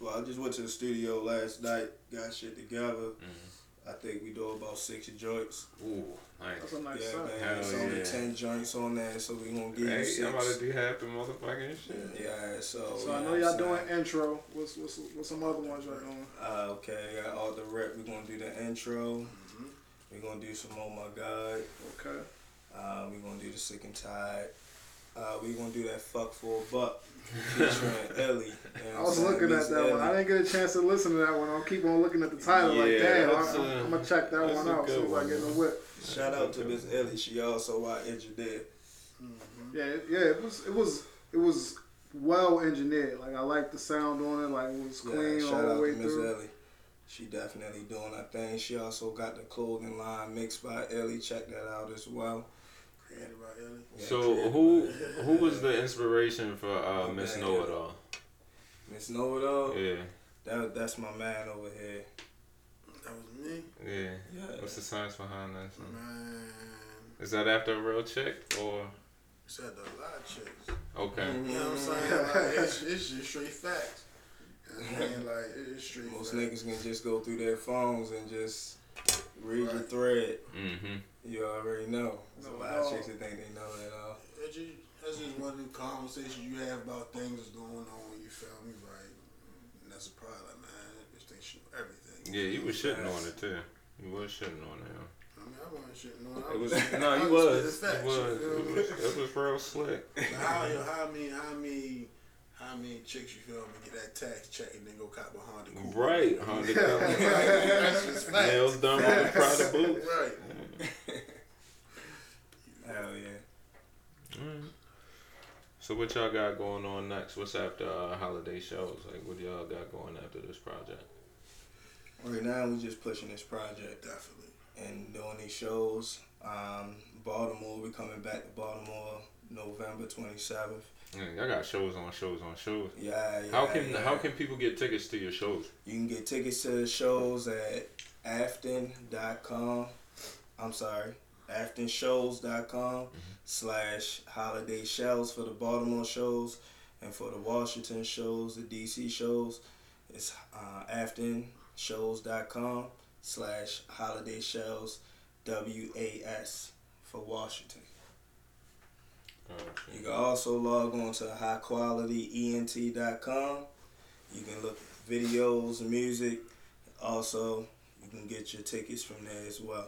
[SPEAKER 11] Well, I just went to the studio last night, got shit together.
[SPEAKER 5] Mm-hmm.
[SPEAKER 11] I think we do about six joints.
[SPEAKER 5] Ooh, nice.
[SPEAKER 12] That's a nice
[SPEAKER 11] yeah,
[SPEAKER 12] set.
[SPEAKER 11] man.
[SPEAKER 5] Hell
[SPEAKER 11] it's only
[SPEAKER 5] yeah.
[SPEAKER 11] ten joints on there, so we gonna give you
[SPEAKER 5] Hey,
[SPEAKER 11] six.
[SPEAKER 5] I'm about to do half the motherfucking shit.
[SPEAKER 11] Yeah, so.
[SPEAKER 12] So I know y'all
[SPEAKER 11] I'm
[SPEAKER 12] doing
[SPEAKER 11] saying?
[SPEAKER 12] intro. What's what's what's some other ones y'all doing?
[SPEAKER 11] Uh, okay, got all the rep. We're gonna do the intro. We're gonna do some Oh My God.
[SPEAKER 12] Okay.
[SPEAKER 11] Uh, we're gonna do the Sick and Tired. Uh, we're gonna do that Fuck for a Buck featuring Ellie. You know
[SPEAKER 12] I was looking at
[SPEAKER 11] Miss
[SPEAKER 12] that one. I didn't get a chance to listen to that one. I'll keep on looking at the title. like,
[SPEAKER 11] Yeah,
[SPEAKER 12] damn,
[SPEAKER 11] that's
[SPEAKER 12] I,
[SPEAKER 11] a-
[SPEAKER 12] am gonna check that one out.
[SPEAKER 11] good
[SPEAKER 12] See if I get in the whip.
[SPEAKER 11] Shout out to Miss Ellie. She also our engineer.
[SPEAKER 12] Yeah, it- yeah. It was it was it was well engineered. Like I like the sound on it. Like it was clean
[SPEAKER 11] yeah,
[SPEAKER 12] all
[SPEAKER 11] shout
[SPEAKER 12] the
[SPEAKER 11] out
[SPEAKER 12] way
[SPEAKER 11] to Miss
[SPEAKER 12] through.
[SPEAKER 11] Ellie. She definitely doing her thing. She also got the clothing line mixed by Ellie. Check that out as well.
[SPEAKER 10] created by Ellie.
[SPEAKER 11] Yeah,
[SPEAKER 5] So who who was the inspiration for uh, Miss
[SPEAKER 11] man.
[SPEAKER 5] Know It All?
[SPEAKER 11] Miss Know It All?
[SPEAKER 5] Yeah,
[SPEAKER 11] That, that's my man over here.
[SPEAKER 10] That was me.
[SPEAKER 5] yeah.
[SPEAKER 11] Yeah.
[SPEAKER 5] What's the science behind that? son?
[SPEAKER 10] Man,
[SPEAKER 5] Is that after a real chick or
[SPEAKER 10] said a lot of chicks.
[SPEAKER 5] okay?
[SPEAKER 10] You know what I'm saying? Like, it's, it's just straight facts. You I mean? Like it's straight
[SPEAKER 11] Most
[SPEAKER 10] facts.
[SPEAKER 11] niggas can just go through their phones and just read your thread.
[SPEAKER 5] Mm-hmm.
[SPEAKER 11] You already know. There's a lot
[SPEAKER 12] No.
[SPEAKER 11] of chicks that think they know it all.
[SPEAKER 10] It's just, that's just one of the conversations you have about things that's going on. You feel me, right? And that's a problem, man. This thing should know everything.
[SPEAKER 5] Yeah, you was shitting
[SPEAKER 11] Facts.
[SPEAKER 5] on it too. You was shitting on it. Yo.
[SPEAKER 10] I mean, I wasn't shitting on. I
[SPEAKER 5] It was no, you
[SPEAKER 10] was
[SPEAKER 5] was. It was. It was. It was real slick.
[SPEAKER 10] How, yo, how many, how many, how many chicks you feel me get that tax check and then go cop a Honda Coupe?
[SPEAKER 5] Right, Honda Coupe.
[SPEAKER 10] That's just facts.
[SPEAKER 5] Nails done with the Prada boots.
[SPEAKER 10] Right.
[SPEAKER 11] Hell yeah.
[SPEAKER 5] Mm. So what y'all got going on next? What's after uh, holiday shows? Like what y'all got going after this project?
[SPEAKER 11] Right now, we're just pushing this project.
[SPEAKER 10] Definitely.
[SPEAKER 11] And doing these shows. Um, Baltimore, we're coming back to Baltimore November 27th.
[SPEAKER 5] Yeah, y'all got shows on shows on shows.
[SPEAKER 11] Yeah, yeah.
[SPEAKER 5] How can
[SPEAKER 11] yeah.
[SPEAKER 5] how can people get tickets to your shows?
[SPEAKER 11] You can get tickets to the shows at afton.com. I'm sorry, aftonshows.com slash holiday shells for the Baltimore shows and for the Washington shows, the DC shows. It's uh, aftonshows.com slash holiday shells W-A-S for Washington. You can also log on to highqualityent.com. You can look at videos, music. Also, you can get your tickets from there as well.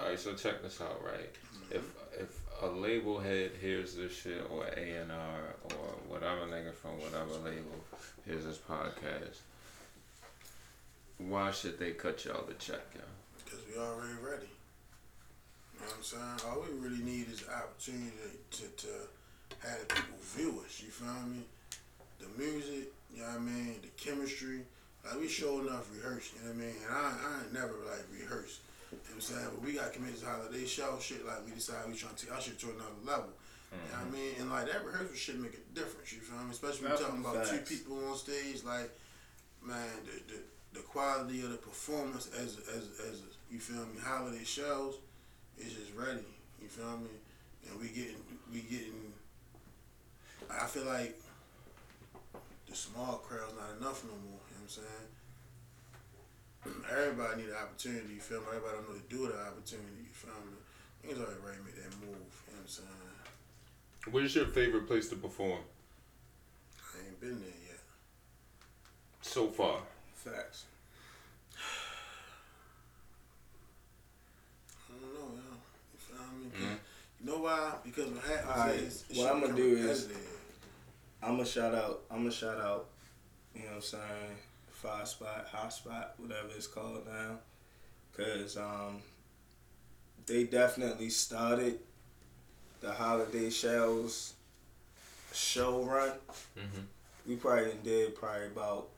[SPEAKER 5] All right, so check this out, right? Mm-hmm. If if a label head hears this shit, or A and R, or whatever nigga from whatever label hears this podcast, why should they cut y'all the check, yo?
[SPEAKER 10] Because we already ready. You know what I'm saying? All we really need is opportunity to, to had the people view us. You feel me? The music, you know what I mean? The chemistry. Like we show enough rehearsed, you know what I mean? And I, I ain't never like rehearsed. You know what I'm saying? But we got committed to holiday show shit like we decided we trying to take our shit to another level. You know what I mm-hmm. mean? And like that rehearsal shit make a difference, you feel me? Especially when you're talking about two people on stage, like man, the, the the quality of the performance as as as you feel me, holiday shells is just ready. You feel me? And we getting we getting. I feel like the small crowd's not enough no more. You know what I'm saying? Everybody need an opportunity. You feel me? Everybody don't know to do the opportunity. You feel me? Niggas already ready to make that move. You know what I'm saying?
[SPEAKER 5] Where's your favorite place to perform
[SPEAKER 10] I ain't been there yet.
[SPEAKER 5] so far?
[SPEAKER 11] Facts.
[SPEAKER 10] I don't know, yo. You feel me? You know why? Because what happens
[SPEAKER 11] Alright,
[SPEAKER 10] is
[SPEAKER 11] what I'ma do is- I'm gonna shout out. I'm gonna shout out. You know what I'm saying? Five spot, hot spot, whatever it's called now, because um, they definitely started the holiday shells show run.
[SPEAKER 5] Mm-hmm.
[SPEAKER 11] We probably did probably about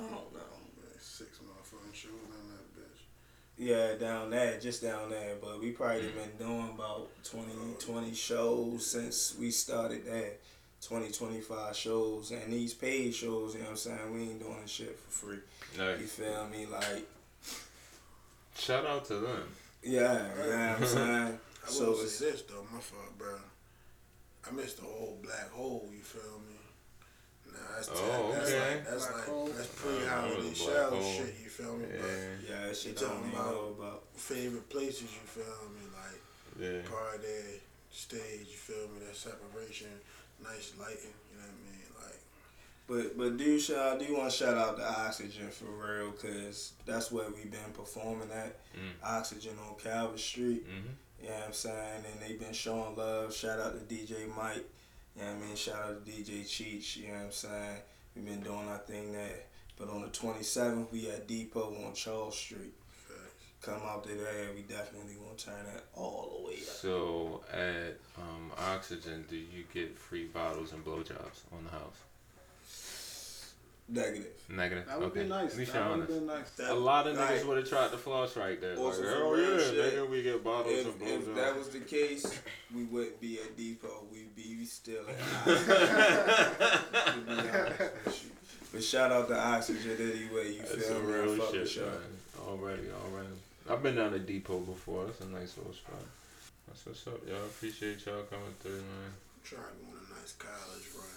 [SPEAKER 11] I don't know.
[SPEAKER 10] Man, six motherfucking shows on that bitch.
[SPEAKER 11] Yeah, down there, just down there. But we probably mm. been doing about 20, 20 shows since we started that. 20, 25 shows. And these paid shows, you know what I'm saying? We ain't doing shit for free. You feel me? Like,
[SPEAKER 5] Shout out to them.
[SPEAKER 11] yeah, yeah, I'm saying?
[SPEAKER 10] I
[SPEAKER 11] So
[SPEAKER 10] will
[SPEAKER 11] it's-
[SPEAKER 10] this though, my fault, bro. I missed the whole black hole. You feel me? Nah, that's
[SPEAKER 5] Oh,
[SPEAKER 10] that's
[SPEAKER 5] okay.
[SPEAKER 10] like that's
[SPEAKER 12] Black
[SPEAKER 10] like
[SPEAKER 12] hole.
[SPEAKER 10] that's
[SPEAKER 5] I remember
[SPEAKER 10] pre-holiday
[SPEAKER 5] the
[SPEAKER 10] show
[SPEAKER 5] black
[SPEAKER 10] shit. You feel me?
[SPEAKER 5] Yeah,
[SPEAKER 11] Yeah, that shit
[SPEAKER 10] You
[SPEAKER 11] don't
[SPEAKER 10] talking about-
[SPEAKER 11] know about.
[SPEAKER 10] Favorite places. You feel me? Like
[SPEAKER 5] yeah.
[SPEAKER 10] party, stage. You feel me? That separation, nice lighting. You know what I mean? Like
[SPEAKER 11] But but do shout I do want to shout out to Oxygen for real, cause that's where we've been performing at
[SPEAKER 5] Mm.
[SPEAKER 11] Oxygen on Calvert Street.
[SPEAKER 5] Mm-hmm.
[SPEAKER 11] You know what I'm saying? And they've been showing love. Shout out to DJ Mike. You know what I mean? Shout out to DJ Cheech. You know what I'm saying? We've been doing our thing there. But on the 27th, we at Depot on Charles Street.
[SPEAKER 10] facts.
[SPEAKER 11] Come out to there. We definitely want to turn that all the way up.
[SPEAKER 5] So at um, Oxygen, do you get free bottles and blowjobs on the house?
[SPEAKER 11] Negative.
[SPEAKER 5] Negative.
[SPEAKER 12] That would
[SPEAKER 5] okay.
[SPEAKER 12] be nice.
[SPEAKER 5] At least
[SPEAKER 12] That would have
[SPEAKER 5] honest.
[SPEAKER 12] nice.
[SPEAKER 11] That-
[SPEAKER 5] A lot of niggas would have tried to floss right there. Like,
[SPEAKER 11] Also,
[SPEAKER 5] oh
[SPEAKER 11] real
[SPEAKER 5] yeah,
[SPEAKER 11] shit,
[SPEAKER 5] nigga, we get bottles
[SPEAKER 11] If,
[SPEAKER 5] and
[SPEAKER 11] if that was the case, we wouldn't be at Depot. We'd be still at Oxygen. To be honest with you. But shout out to Oxygen anyway. You
[SPEAKER 5] That's
[SPEAKER 11] feel
[SPEAKER 5] some
[SPEAKER 11] me?
[SPEAKER 5] Real
[SPEAKER 11] fuck
[SPEAKER 5] shit,
[SPEAKER 11] with y'all.
[SPEAKER 5] man. Already, already. I've been down to Depot before. That's a nice little spot. That's what's up, y'all. Appreciate y'all coming through, man.
[SPEAKER 10] I'm trying to go on a nice college run.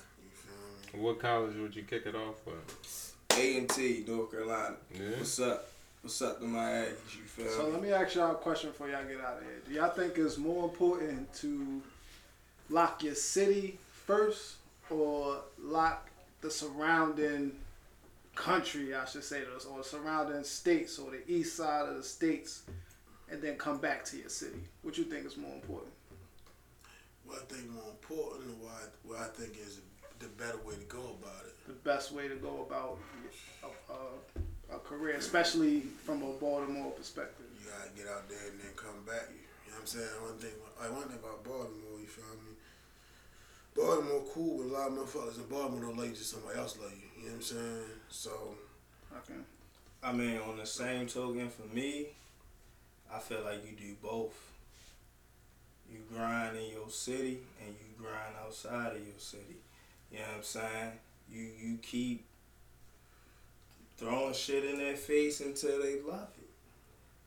[SPEAKER 10] You feel me?
[SPEAKER 5] What college would you kick it off with?
[SPEAKER 11] A and T, North Carolina.
[SPEAKER 5] Yeah.
[SPEAKER 11] What's up? What's up to my Aggies? You feel
[SPEAKER 12] So
[SPEAKER 11] me?
[SPEAKER 12] let me ask y'all a question before y'all get out of here. Do y'all think it's more important to lock your city first or lock the surrounding country, I should say, those, or surrounding states or the east side of the states and then come back to your city? What you think is more important?
[SPEAKER 10] What I think more important, and what I, what I think is the better way to go about it.
[SPEAKER 12] The best way to go about a, a, a career, especially from a Baltimore perspective.
[SPEAKER 10] You gotta get out there and then come back. You know what I'm saying? One thing, I one thing about Baltimore, you feel me? Baltimore cool, but a lot of motherfuckers in Baltimore don't like you, just somebody else like you. You know what I'm saying? So
[SPEAKER 12] Okay.
[SPEAKER 11] I mean, on the same token, for me, I feel like you do both. You grind in your city and you grind outside of your city. You know what I'm saying? You you keep throwing shit in their face until they love it.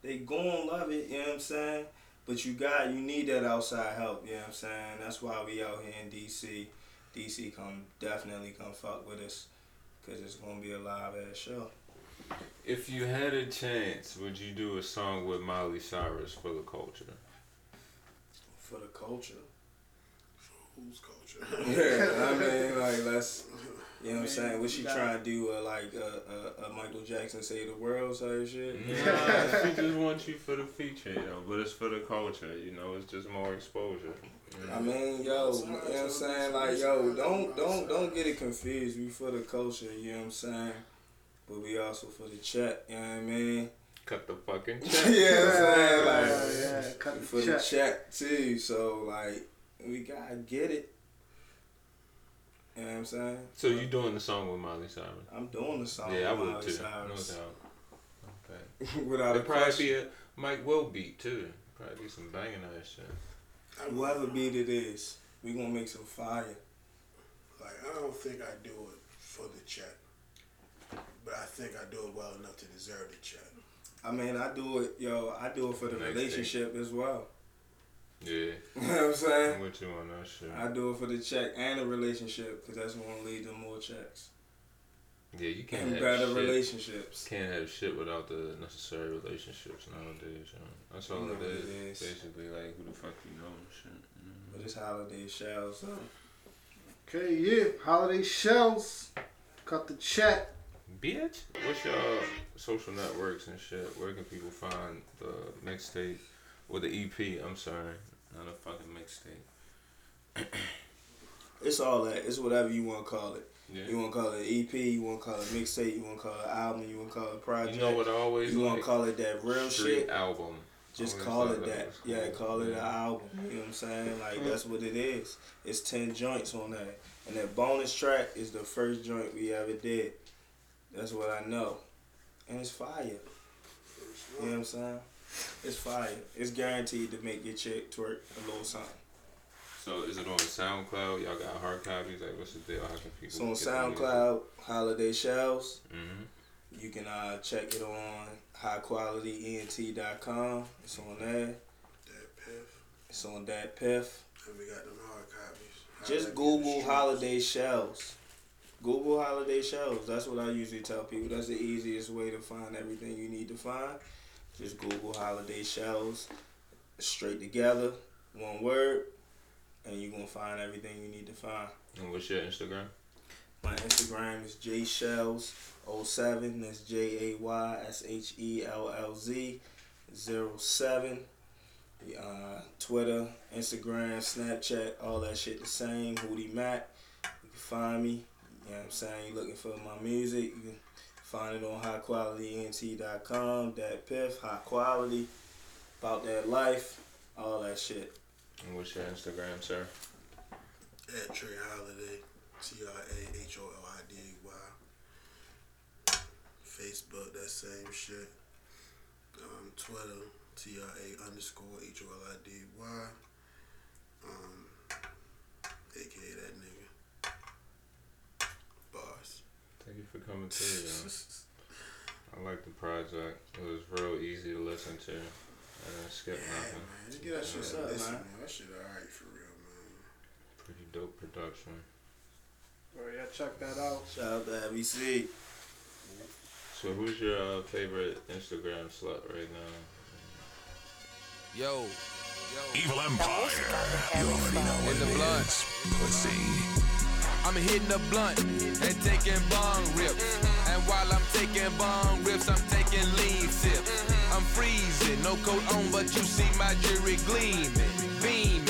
[SPEAKER 11] They gonna love it, you know what I'm saying? But you got you need that outside help, you know what I'm saying? That's why we out here in DC. DC come definitely come fuck with us. Cause it's gonna be a live ass show.
[SPEAKER 5] If you had a chance, would you do a song with Miley Cyrus for the culture?
[SPEAKER 11] For the culture.
[SPEAKER 10] Whose culture?
[SPEAKER 11] Yeah, I mean, like, let's, you know what I'm saying? What she
[SPEAKER 12] you
[SPEAKER 11] trying to do, uh, like, uh, uh, uh, Michael Jackson say the world type shit?
[SPEAKER 5] Nah, she just wants you for the feature, yo. Know, but it's for the culture, you know. It's just more exposure. you know?
[SPEAKER 11] I mean, yo, you know what I'm saying? Like, yo, don't, don't, don't get it confused. We for the culture, you know what I'm saying? But we also for the check, you know what I mean?
[SPEAKER 5] Cut the fucking
[SPEAKER 11] yeah,
[SPEAKER 5] check.
[SPEAKER 11] you know what I'm saying?
[SPEAKER 12] Yeah,
[SPEAKER 11] Like,
[SPEAKER 12] yeah, cut the
[SPEAKER 11] for
[SPEAKER 12] check.
[SPEAKER 11] the check, too. So, like, we gotta get it. You know what I'm saying?
[SPEAKER 5] So you doing the song with Miley Cyrus?
[SPEAKER 11] I'm doing the song
[SPEAKER 5] Yeah, I
[SPEAKER 11] with
[SPEAKER 5] would
[SPEAKER 11] Miley
[SPEAKER 5] too.
[SPEAKER 11] Cyrus.
[SPEAKER 5] No doubt. Okay.
[SPEAKER 11] Without a
[SPEAKER 5] It'd probably
[SPEAKER 11] question.
[SPEAKER 5] be a Mike Will beat too. Probably be some banging ass shit.
[SPEAKER 11] Whatever beat it is, we gonna make some fire.
[SPEAKER 10] Like I don't think I do it for the check, but I think I do it well enough to deserve the check.
[SPEAKER 11] I mean, I do it, yo. I do it for the
[SPEAKER 5] Next
[SPEAKER 11] relationship as well.
[SPEAKER 5] Yeah.
[SPEAKER 11] You know what I'm saying?
[SPEAKER 5] I'm with you on that shit.
[SPEAKER 11] I do it for the check and the relationship because that's gonna lead to more checks
[SPEAKER 5] Yeah, you can't
[SPEAKER 11] and
[SPEAKER 5] have
[SPEAKER 11] better
[SPEAKER 5] shit.
[SPEAKER 11] relationships.
[SPEAKER 5] Can't have shit without the necessary relationships nowadays. You know? That's all
[SPEAKER 11] You know
[SPEAKER 5] it
[SPEAKER 11] what
[SPEAKER 5] is.
[SPEAKER 11] it is.
[SPEAKER 5] Basically, like who the fuck you know and shit. You know?
[SPEAKER 11] But it's holiday shells. So.
[SPEAKER 12] Okay, yeah. Holiday shells. Cut the check.
[SPEAKER 5] Bitch. What's your social networks and shit? Where can people find the mixtape or the EP? I'm sorry, not a fucking mixtape.
[SPEAKER 11] It's all that. It's whatever you want to call it.
[SPEAKER 5] Yeah.
[SPEAKER 11] You want to call it EP. You want to call it mixtape. You want to call it album. You want to call it project.
[SPEAKER 5] You know what I always
[SPEAKER 11] You want to call it that real shit.
[SPEAKER 5] album.
[SPEAKER 11] Just call it
[SPEAKER 5] that cool.
[SPEAKER 11] Yeah, call it an album. You know what I'm saying? Like hmm. that's what it is. It's ten joints on that, and that bonus track is the first joint we ever did. That's what I know, and it's fire. You know what I'm saying? It's fire. It's guaranteed to make your chick twerk a little something.
[SPEAKER 5] So is it on SoundCloud? Y'all got hard copies? Like, what's the deal? How can people?
[SPEAKER 11] It's on
[SPEAKER 5] get the music?
[SPEAKER 11] SoundCloud, Holiday Shells.
[SPEAKER 5] Mhm.
[SPEAKER 11] You can uh, check it on highqualityent.com. It's on there.
[SPEAKER 10] That piff.
[SPEAKER 11] It's on that piff.
[SPEAKER 10] And we got them hard copies.
[SPEAKER 11] Just Google holiday shells. Google holiday shells. That's what I usually tell people. That's the easiest way to find everything you need to find. Just Google holiday shells, straight together, one word, and you're gonna find everything you need to find.
[SPEAKER 5] And what's your Instagram?
[SPEAKER 11] My Instagram is jshells07. That's J A Y S H E L L Z 07. Uh, Twitter, Instagram, Snapchat, all that shit the same. Hootie Mac. You can find me. You know what I'm saying? You looking for my music. You can find it on highqualityent.com. That piff, high quality, about that life, all that shit.
[SPEAKER 5] And what's your Instagram, sir?
[SPEAKER 10] At Trey Holiday, T R A H O L I D Y. Facebook, that same shit. Um, Twitter, T R A underscore H O L I D Y. Um, AKA that nigga. Bars.
[SPEAKER 5] Thank you for coming through, yo. I like the project. It was real easy to listen to. I didn't skip nothing.
[SPEAKER 10] Just get that shit
[SPEAKER 11] What's
[SPEAKER 10] up,
[SPEAKER 11] up, man?
[SPEAKER 10] man. That shit alright for real, man.
[SPEAKER 5] Pretty dope production.
[SPEAKER 12] Oh, yeah, check that out.
[SPEAKER 11] Shout out to Heavy C.
[SPEAKER 5] So who's your uh, favorite Instagram slut right now?
[SPEAKER 13] Yo,
[SPEAKER 14] Evil Empire. You already know what
[SPEAKER 13] in the
[SPEAKER 14] it
[SPEAKER 13] blunt.
[SPEAKER 14] is. Pussy.
[SPEAKER 13] I'm hitting the blunt and taking bong rips. And while I'm taking bong rips, I'm taking lean sips. I'm freezing, no coat on, but you see my jewelry gleaming, beaming.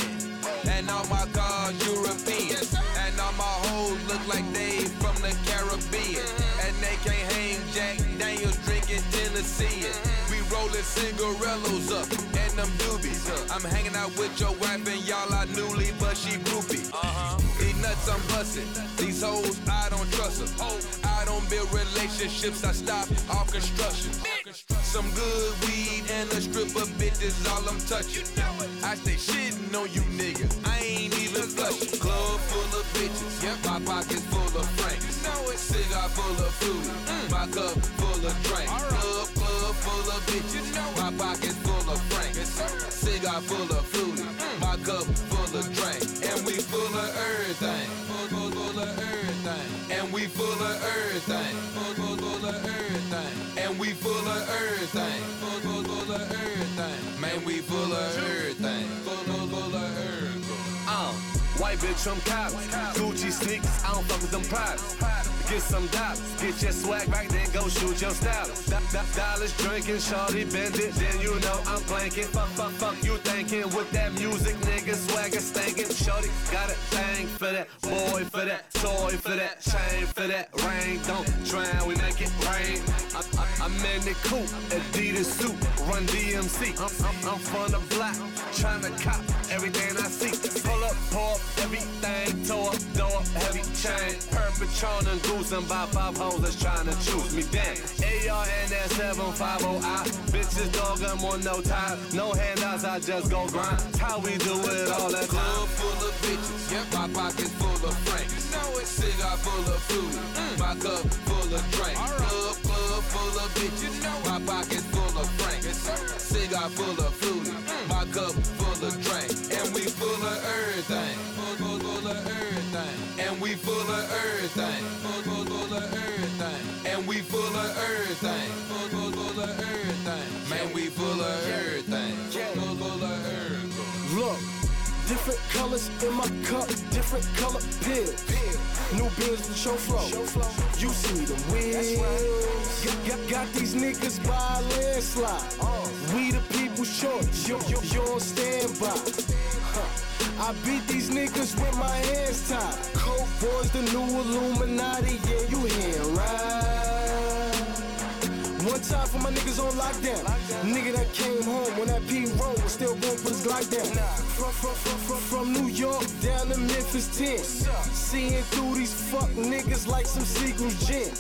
[SPEAKER 13] And all my cars European. And all my hoes look like they from the Caribbean. And they can't hang Jack Daniels drinking Tennessee. We rolling cigarellos up them doobies. I'm hanging out with your wife and y'all are newly, but she groupie. Uh-huh. These nuts I'm busting. These hoes, I don't trust them. I don't build relationships, I stop all construction. Some good weed and a strip of bitches, all I'm touching. I stay shitting on you niggas. I ain't even flushing. Club full of bitches. Yep. My pockets full of franks. Cigar full of food. My cup full of drink. Club, club full of bitches. My pockets full of franks. Cigar full of food. My cup full of drink. And we full of everything. And we full of everything. And we full of everything. Man, we full of everything. Full.
[SPEAKER 15] Uh, white bitch from Cali. Gucci sneakers, I don't fuck with them products. Get some dollars, get your swag right, then go shoot your stylist. Do- do- Dollars drinking, shorty bend it, then you know I'm blanking. Fuck, fuck, fuck, you thinking with that music, nigga swagger stinking. Shorty got a thing for that, boy for that, toy for that, chain for that, rain don't drown, we make it rain. I, I'm in the coupe, Adidas suit, run DMC. I'm, I'm, I'm from the block, tryna cop everything I see. Pull up, pull up, everything, toe up, door heavy chain. Per Patron and goose and buy five hoes that's tryna choose me. Damn, AR and that 750I. Bitches dog, I'm on no time, no handouts, I just go grind. How we do it all the time.
[SPEAKER 13] Club full of bitches, yep, my pockets full of frank. Know it, cigar full of food, mm. my cup full of drink. Club, club full of bitches, my pockets full of frank. Cigar full of food, mm. my cup full of drink. And we full of everything, full of everything, full, full, full of everything. And we full of everything, full, full, full of everything. Man, we full of everything, full, full of everything.
[SPEAKER 16] Look, different colors in my cup, different color pills. New bills with your flow. You see the wheels. Got, got, these niggas by a landslide. We the people's choice. You, you, you on standby. Huh. I beat these niggas with my hands tied. Coke boys, the new Illuminati. Yeah, you hear right. One time for my niggas on lockdown. Nigga that came home when that P roll was still going for his Glock down. From, from, from, from, from New York down to Memphis 10. Seeing through these fuck niggas like some Seagram's gin.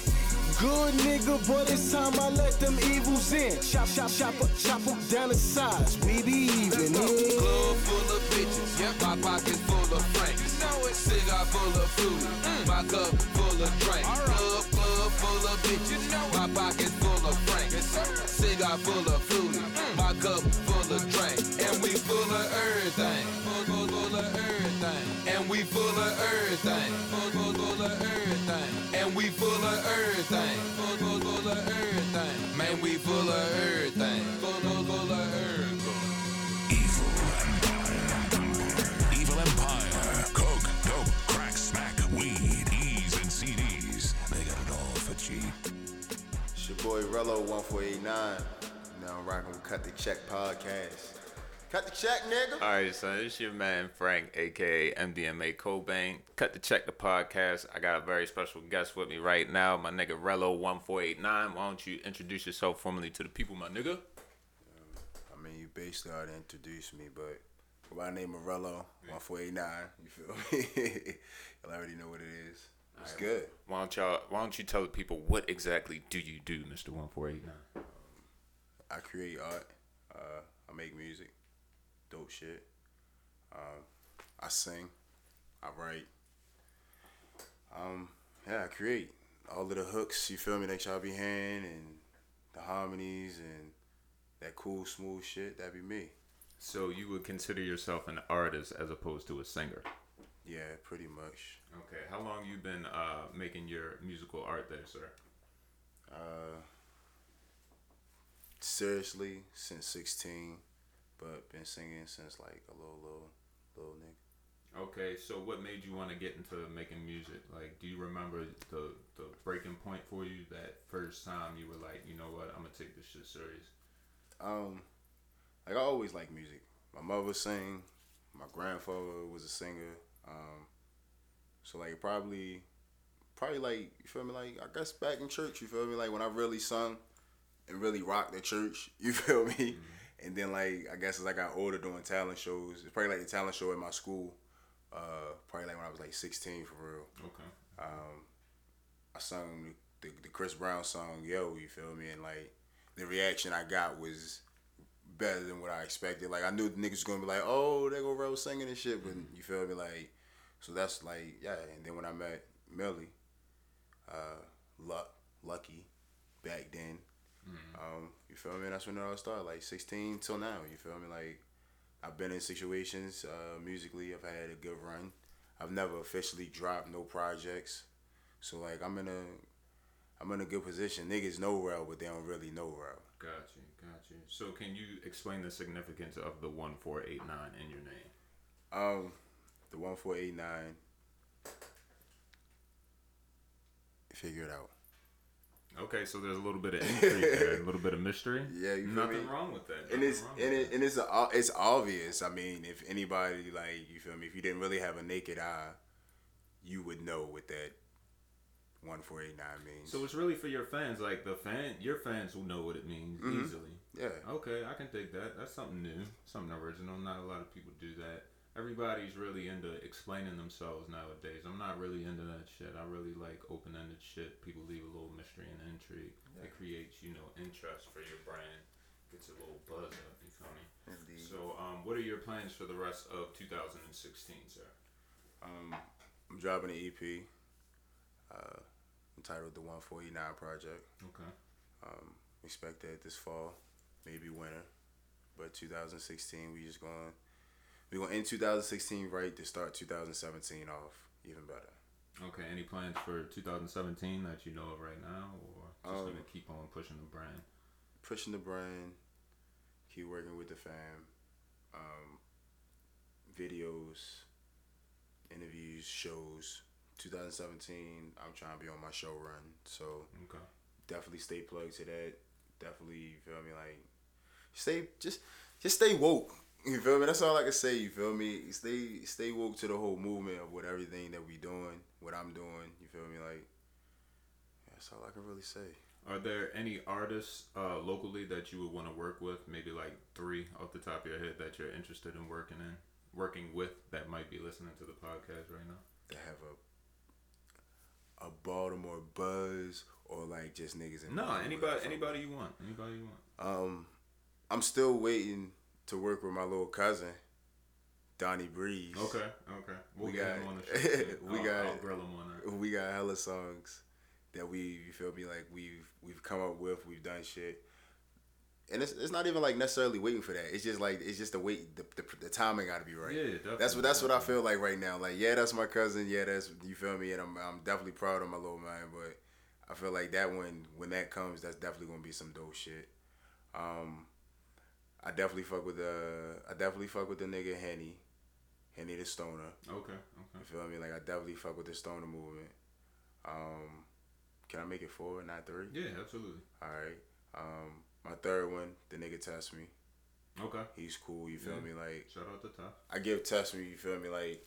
[SPEAKER 16] Good nigga, but it's time I let them evils in. Chop, chop, chop, up, chop down to size. We be even. Yeah.
[SPEAKER 13] Club full of bitches, yep, my pockets full of frank. Know it, cigar full of food, my cup full of drink. Club, club full of bitches, my pockets full of frank. Cigar full of food, my cup full of drink. And we full of everything, full, full, full of everything. And we full of everything, full, full, full of everything. We full of everything, full, full, full of everything. Man, we full of everything, full, full, full of everything.
[SPEAKER 14] Evil Empire. Coke, dope, crack, smack, weed, E's, and CDs. They got it all for cheap.
[SPEAKER 17] It's your boy Rello 1489. Now I'm rocking with Cut the Check podcast. Cut the check, nigga.
[SPEAKER 5] All right, son. this your man Frank, aka MDMA Cobain. Cut the check the podcast. I got a very special guest with me right now, my nigga Rello one four eight nine. Why don't you introduce yourself formally to the people, my nigga?
[SPEAKER 17] I mean, you basically already introduced me, but my name Morello, 1489. You feel me? Y'all already know what it is. It's
[SPEAKER 5] Alright,
[SPEAKER 17] good.
[SPEAKER 5] Why don't y'all? Why don't you tell the people what exactly do you do, Mister One Four Eight Nine?
[SPEAKER 17] I create art. Uh, I make music. Dope shit. Um, I sing. I write. Um, yeah, I create all of the hooks. You feel me? That y'all be hearing and the harmonies and that cool smooth shit. That be me.
[SPEAKER 5] So you would consider yourself an artist as opposed to a singer?
[SPEAKER 17] Yeah, pretty much.
[SPEAKER 5] Okay. How long you been uh, making your musical art there, sir?
[SPEAKER 17] Uh, seriously, since 16, but been singing since like a little, little, little nigga.
[SPEAKER 5] Okay, so what made you want to get into making music? Like, do you remember the the breaking point for you that first time you were like, you know what, I'm gonna take this shit serious?
[SPEAKER 17] Um, like I always like music. My mother sang. My grandfather was a singer. Um, so like probably, probably like you feel me? Like I guess back in church, you feel me? Like when I really sung and really rocked the church, you feel me? And then like I guess as I got older doing talent shows, it's probably like the talent show at my school. Uh, probably like when I was like 16 for real.
[SPEAKER 5] Okay.
[SPEAKER 17] Um, I sung the, the, Chris Brown song "Yo," you feel me? And like the reaction I got was better than what I expected. Like I knew the niggas was gonna be like, "Oh, they go Rose singing and shit," but you feel me? Like, so that's like, yeah. And then when I met Millie, uh, Luck, Lucky, back then, um, you feel me? That's when it all started. Like 16 till now, you feel me? Like I've been in situations uh, musically. I've had a good run. I've never officially dropped no projects. So like I'm in a I'm in a good position. Niggas know Rel, but they don't really know Rel.
[SPEAKER 5] Got you, got you. So can you explain the significance of the one four eight nine in your name?
[SPEAKER 17] Um, the one four eight nine. Figure it out.
[SPEAKER 5] Okay, so there's a little bit of intrigue there, a little bit of mystery.
[SPEAKER 17] Yeah, you feel
[SPEAKER 5] nothing
[SPEAKER 17] me?
[SPEAKER 5] wrong with that.
[SPEAKER 17] And it's and it and it's a, it's obvious. I mean, if anybody like you feel me, if you didn't really have a naked eye, you would know what that one four eight nine means.
[SPEAKER 5] So it's really for your fans, like the fan, your fans will know what it means
[SPEAKER 17] Mhm.
[SPEAKER 5] easily.
[SPEAKER 17] Yeah.
[SPEAKER 5] Okay, I can take that. That's something new, something original. Not a lot of people do that. Everybody's really into explaining themselves nowadays. I'm not really into that shit. I really like open-ended shit. People leave a little mystery and intrigue. It creates, you know, interest for your brand. Gets a little buzz up. You feel me?
[SPEAKER 17] Indeed.
[SPEAKER 5] So, um, what are your plans for the rest of 2016, sir?
[SPEAKER 17] Um, I'm dropping an EP uh, entitled "The 149 Project."
[SPEAKER 5] Okay.
[SPEAKER 17] Um, expect that this fall, maybe winter, but 2016 we just going we gonna end 2016 right to start 2017 off even better.
[SPEAKER 5] Okay. Any plans for 2017 that you know of right now, or just
[SPEAKER 17] Um,
[SPEAKER 5] gonna keep on pushing the brand?
[SPEAKER 17] Pushing the brand, keep working with the fam, um, videos, interviews, shows. 2017, I'm trying to be on my show run, so
[SPEAKER 5] Okay.
[SPEAKER 17] definitely stay plugged to that. Definitely, you feel me? Like, stay just just stay woke. You feel me? That's all I can say. You feel me? Stay stay woke to the whole movement of what everything that we doing, what I'm doing. You feel me? Like, that's all I can really say.
[SPEAKER 5] Are there any artists uh, locally that you would want to work with? Maybe like three off the top of your head that you're interested in working in, working with that might be listening to the podcast right now.
[SPEAKER 17] To have a a Baltimore buzz or like just niggas in
[SPEAKER 5] No,
[SPEAKER 17] Baltimore.
[SPEAKER 5] anybody, anybody you want, anybody you want.
[SPEAKER 17] Um, I'm still waiting to work with my little cousin, Donnie Breeze.
[SPEAKER 5] Okay, okay. We'll
[SPEAKER 17] we got
[SPEAKER 5] him on the show,
[SPEAKER 17] we
[SPEAKER 5] I'll-
[SPEAKER 17] got
[SPEAKER 5] I'll grill him on
[SPEAKER 17] we got hella songs that we you feel me like we've we've come up with. We've done shit. And it's, it's not even like necessarily waiting for that. It's just like it's just the wait the, the, the timing got to be right.
[SPEAKER 5] Yeah, definitely,
[SPEAKER 17] That's what that's what I feel like right now. Like yeah, that's my cousin. Yeah, that's you feel me. And I'm I'm definitely proud of my little man. But I feel like that when when that comes, that's definitely gonna be some dope shit. Um, I definitely fuck with the I definitely fuck with the nigga Henny, Henny the Stoner.
[SPEAKER 5] Okay, okay.
[SPEAKER 17] You feel me? Like I definitely fuck with the Stoner movement. Um, can I make it four, not three?
[SPEAKER 5] Yeah, absolutely.
[SPEAKER 17] All right. Um, my third one, the nigga test me.
[SPEAKER 5] Okay.
[SPEAKER 17] He's cool. You feel
[SPEAKER 5] Yeah.
[SPEAKER 17] me? Like
[SPEAKER 5] Shout out to Tough.
[SPEAKER 17] I give test me. You feel me? Like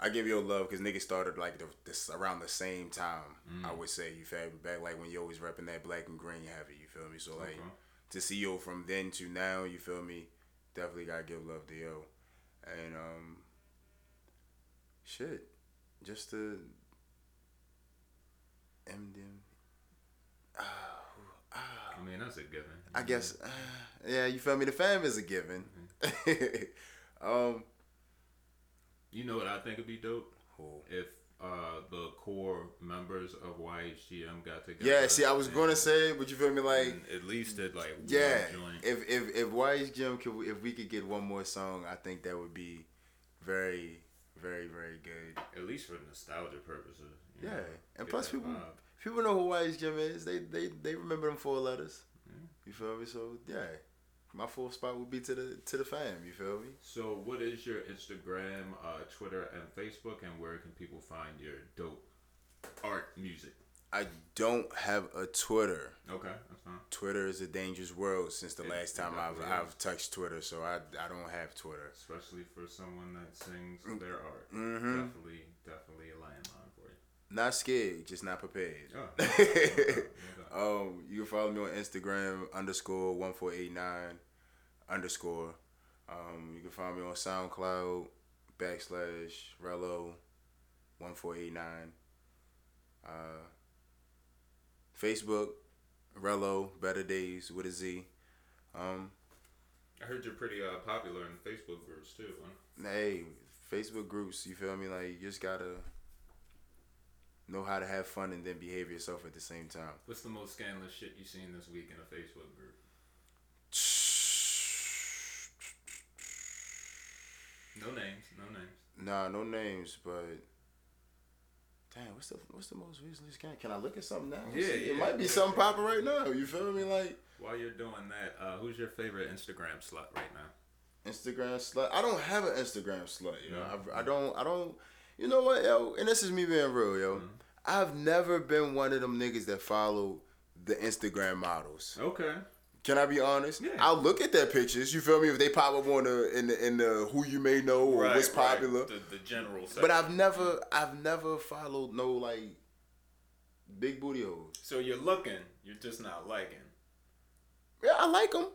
[SPEAKER 17] I give you love because niggas started like the, this around the same time.
[SPEAKER 5] Mm.
[SPEAKER 17] I would say you feel me? Back like when you always repping that black and green heavy. You feel me? So like
[SPEAKER 5] Okay.
[SPEAKER 17] To see yo from then to now. You feel me? Definitely gotta give love to yo. And um, shit, just to MDM.
[SPEAKER 5] I mean, that's a given.
[SPEAKER 17] I guess, uh, yeah, you feel me? The fam is a given. um,
[SPEAKER 5] You know what I think would be dope?
[SPEAKER 17] Who?
[SPEAKER 5] If uh, the core members of YHGM got together.
[SPEAKER 17] yeah, see, I was gonna say, but you feel me? Like,
[SPEAKER 5] at least did like
[SPEAKER 17] yeah, if if if YHGM could, if we could get one more song, I think that would be very, very, very good.
[SPEAKER 5] At least for nostalgia purposes.
[SPEAKER 17] Yeah,
[SPEAKER 5] know,
[SPEAKER 17] and plus people
[SPEAKER 5] vibe.
[SPEAKER 17] people know who YHGM is. They they they remember them four letters. You feel me? So yeah, my full spot would be to the to the fam. You feel me?
[SPEAKER 5] So, what is your Instagram, uh, Twitter, and Facebook, and where can people find your dope art music?
[SPEAKER 17] I don't have a Twitter.
[SPEAKER 5] Okay, that's fine.
[SPEAKER 17] Twitter is a dangerous world since the
[SPEAKER 5] It-
[SPEAKER 17] last time I've I've touched Twitter, so I I don't have Twitter.
[SPEAKER 5] Especially for someone that sings their art.
[SPEAKER 17] Mhm.
[SPEAKER 5] Definitely, definitely a landmine for you.
[SPEAKER 17] Not scared, just not prepared.
[SPEAKER 5] Oh.
[SPEAKER 17] um, you can follow me on Instagram underscore one four eight nine underscore. Um, you can find me on SoundCloud backslash Rello one four eight nine. Uh, Facebook Rello Better Days with a Z. Um,
[SPEAKER 5] I heard you're pretty uh, popular in Facebook groups too. Huh?
[SPEAKER 17] hey, Facebook groups, you feel me? Like you just gotta know how to have fun and then behave yourself at the same time.
[SPEAKER 5] What's the most scandalous shit you seen this week in a Facebook group? No names, no names.
[SPEAKER 17] Nah, no names, but damn, what's the what's the most recently scanned? Can I look at something now?
[SPEAKER 5] Yeah,
[SPEAKER 17] See, it might be
[SPEAKER 5] yeah.
[SPEAKER 17] something popping right now. You feel me? Like
[SPEAKER 5] While you're doing that, uh, who's your favorite Instagram slut right now?
[SPEAKER 17] Instagram slut. I don't have an Instagram slut. You know,
[SPEAKER 5] No.
[SPEAKER 17] I, I don't. I don't. You know what, yo? And this is me being real, yo.
[SPEAKER 5] Mm-hmm.
[SPEAKER 17] I've never been one of them niggas that follow the Instagram models.
[SPEAKER 5] Okay.
[SPEAKER 17] Can I be honest? I'll look at their pictures. You feel me? If they pop up on the in the in the who you may know or
[SPEAKER 5] Right,
[SPEAKER 17] what's
[SPEAKER 5] right.
[SPEAKER 17] popular.
[SPEAKER 5] The, the general.
[SPEAKER 17] But. I've never I've never followed no like big booty hoes.
[SPEAKER 5] So you're looking, you're just not liking.
[SPEAKER 17] Yeah, I like them.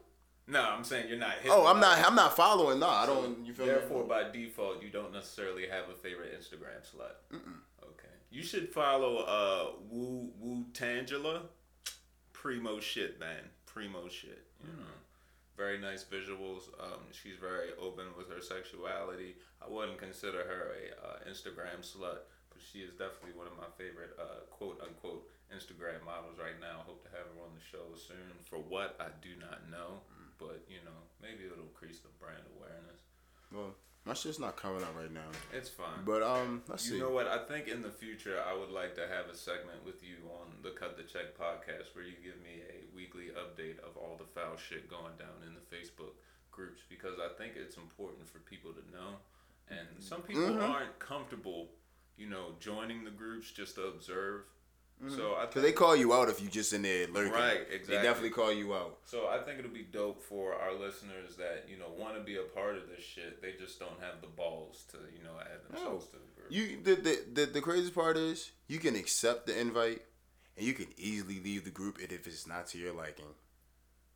[SPEAKER 5] No, I'm saying you're not.
[SPEAKER 17] Oh, I'm not I'm not following. No, I
[SPEAKER 5] So,
[SPEAKER 17] don't. You feel
[SPEAKER 5] therefore,
[SPEAKER 17] me?
[SPEAKER 5] by default, you don't necessarily have a favorite Instagram slut. Okay. You should follow uh Woo Wu Tangela. Primo shit, man. Primo shit. You
[SPEAKER 17] Mm.
[SPEAKER 5] know. Very nice visuals. Um, she's very open with her sexuality. I wouldn't consider her a uh, Instagram slut, but she is definitely one of my favorite uh, quote unquote Instagram models right now. Hope to have her on the show soon. For what I do not know,
[SPEAKER 17] Mm.
[SPEAKER 5] but you know maybe it'll increase the brand awareness.
[SPEAKER 17] Well, my shit's not coming out right now.
[SPEAKER 5] It's fine.
[SPEAKER 17] But um, let's
[SPEAKER 5] you
[SPEAKER 17] see.
[SPEAKER 5] know what? I think in the future I would like to have a segment with you on the Cut the Check podcast where you give me a weekly update of all the foul shit going down in the Facebook groups because I think it's important for people to know. And some people
[SPEAKER 17] Mhm.
[SPEAKER 5] aren't comfortable, you know, joining the groups just to observe. Mm-hmm. So I
[SPEAKER 17] Cause they call you out if you just in there lurking.
[SPEAKER 5] Right, exactly.
[SPEAKER 17] They definitely call you out.
[SPEAKER 5] So I think it'll be dope for our listeners that you know want to be a part of this shit. They just don't have the balls to you know add themselves to the group.
[SPEAKER 17] You the, the the the craziest part is you can accept the invite and you can easily leave the group if it's not to your liking.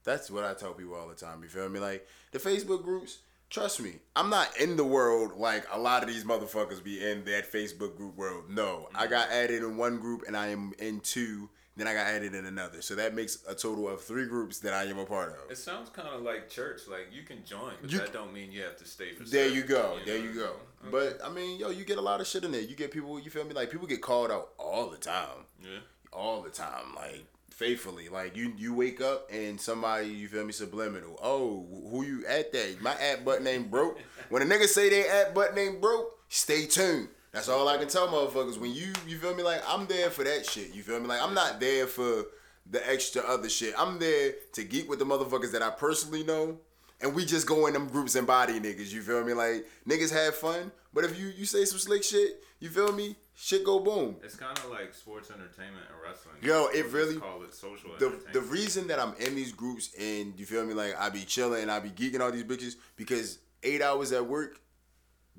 [SPEAKER 17] That's what I tell people all the time. You feel me? Like the Facebook groups. Trust me, I'm not in the world like a lot of these motherfuckers be in that Facebook group world. No, I mm-hmm. got added in one group and I am in two. Then I got added in another. So that makes a total of three groups that I am a part of.
[SPEAKER 5] It sounds kind of like church. Like you can join, but
[SPEAKER 17] You-
[SPEAKER 5] that don't mean you have to stay for.
[SPEAKER 17] There you go.
[SPEAKER 5] know
[SPEAKER 17] There
[SPEAKER 5] what
[SPEAKER 17] you go.
[SPEAKER 5] mean?
[SPEAKER 17] But I mean, yo, you get a lot of shit in there. You get people. You feel me? Like people get called out all the time.
[SPEAKER 5] Yeah.
[SPEAKER 17] All the time, like faithfully. Like you, you wake up and somebody, you feel me, subliminal. Oh, who you at that? My at button ain't broke. When a nigga say they at button ain't broke, stay tuned. That's all I can tell motherfuckers. When you, you feel me? Like I'm there for that shit. You feel me? Like I'm not there for the extra other shit. I'm there to geek with the motherfuckers that I personally know. And we just go in them groups and body niggas, you feel me? Like niggas have fun, but if you you say some slick shit, you feel me? Shit go boom.
[SPEAKER 5] It's kind of like sports entertainment and wrestling.
[SPEAKER 17] Yo, it really
[SPEAKER 5] call it social
[SPEAKER 17] the
[SPEAKER 5] entertainment.
[SPEAKER 17] the reason that I'm in these groups and you feel me like I be chilling and I be geeking all these bitches because eight hours at work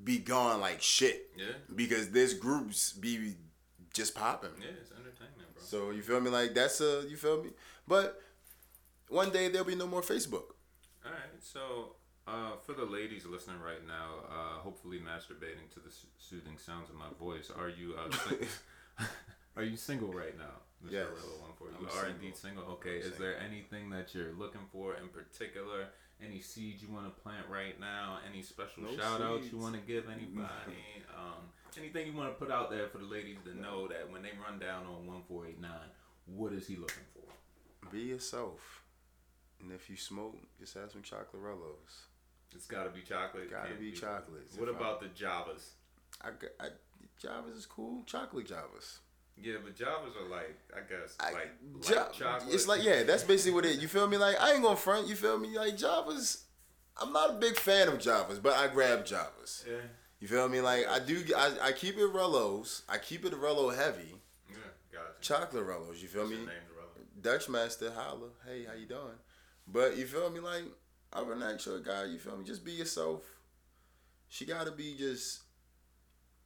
[SPEAKER 17] be gone like shit.
[SPEAKER 5] Yeah.
[SPEAKER 17] Because this groups be just popping.
[SPEAKER 5] yeah, it's entertainment, bro.
[SPEAKER 17] So you feel me like that's a you feel me, but one day there'll be no more Facebook.
[SPEAKER 5] All right, so uh, for the ladies listening right now, uh, hopefully masturbating to the s- soothing sounds of my voice, are you uh, sing- are you single right now, Mr.
[SPEAKER 17] Yes,
[SPEAKER 5] Arillo One Four?
[SPEAKER 17] I'm
[SPEAKER 5] You are
[SPEAKER 17] single.
[SPEAKER 5] indeed single. Okay,
[SPEAKER 17] I'm
[SPEAKER 5] is there anything that you're looking for in particular? Any seeds you want to plant right now? Any special
[SPEAKER 17] No
[SPEAKER 5] shout outs you want to give anybody? um, anything you want to put out there for the ladies to know that when they run down on one four eight nine, what is he looking for?
[SPEAKER 17] Be yourself, and if you smoke, just have some chocolarellos.
[SPEAKER 5] It's got to be chocolate.
[SPEAKER 17] Gotta
[SPEAKER 5] can't
[SPEAKER 17] be chocolates.
[SPEAKER 5] What
[SPEAKER 17] If I-
[SPEAKER 5] about the Javas?
[SPEAKER 17] I, I Javas is cool. Chocolate Javas.
[SPEAKER 5] Yeah, but Javas are like, I guess,
[SPEAKER 17] I-
[SPEAKER 5] like
[SPEAKER 17] Ja-
[SPEAKER 5] chocolate.
[SPEAKER 17] It's like yeah, that's basically what it. You feel me? Like I ain't gonna front. You feel me? Like Javas. I'm not a big fan of Javas, but I grab Javas.
[SPEAKER 5] Yeah.
[SPEAKER 17] You feel me? Like I do. I, I keep it Rellos. I keep it Rello heavy.
[SPEAKER 5] Yeah, gotcha.
[SPEAKER 17] Chocolate Rellos. You feel
[SPEAKER 5] What's
[SPEAKER 17] me?
[SPEAKER 5] your name, Dorello?
[SPEAKER 17] Dutch Master, holla. Hey, how you doing? But you feel me? Like than that, your guy. You feel me? Just be yourself. She gotta be just.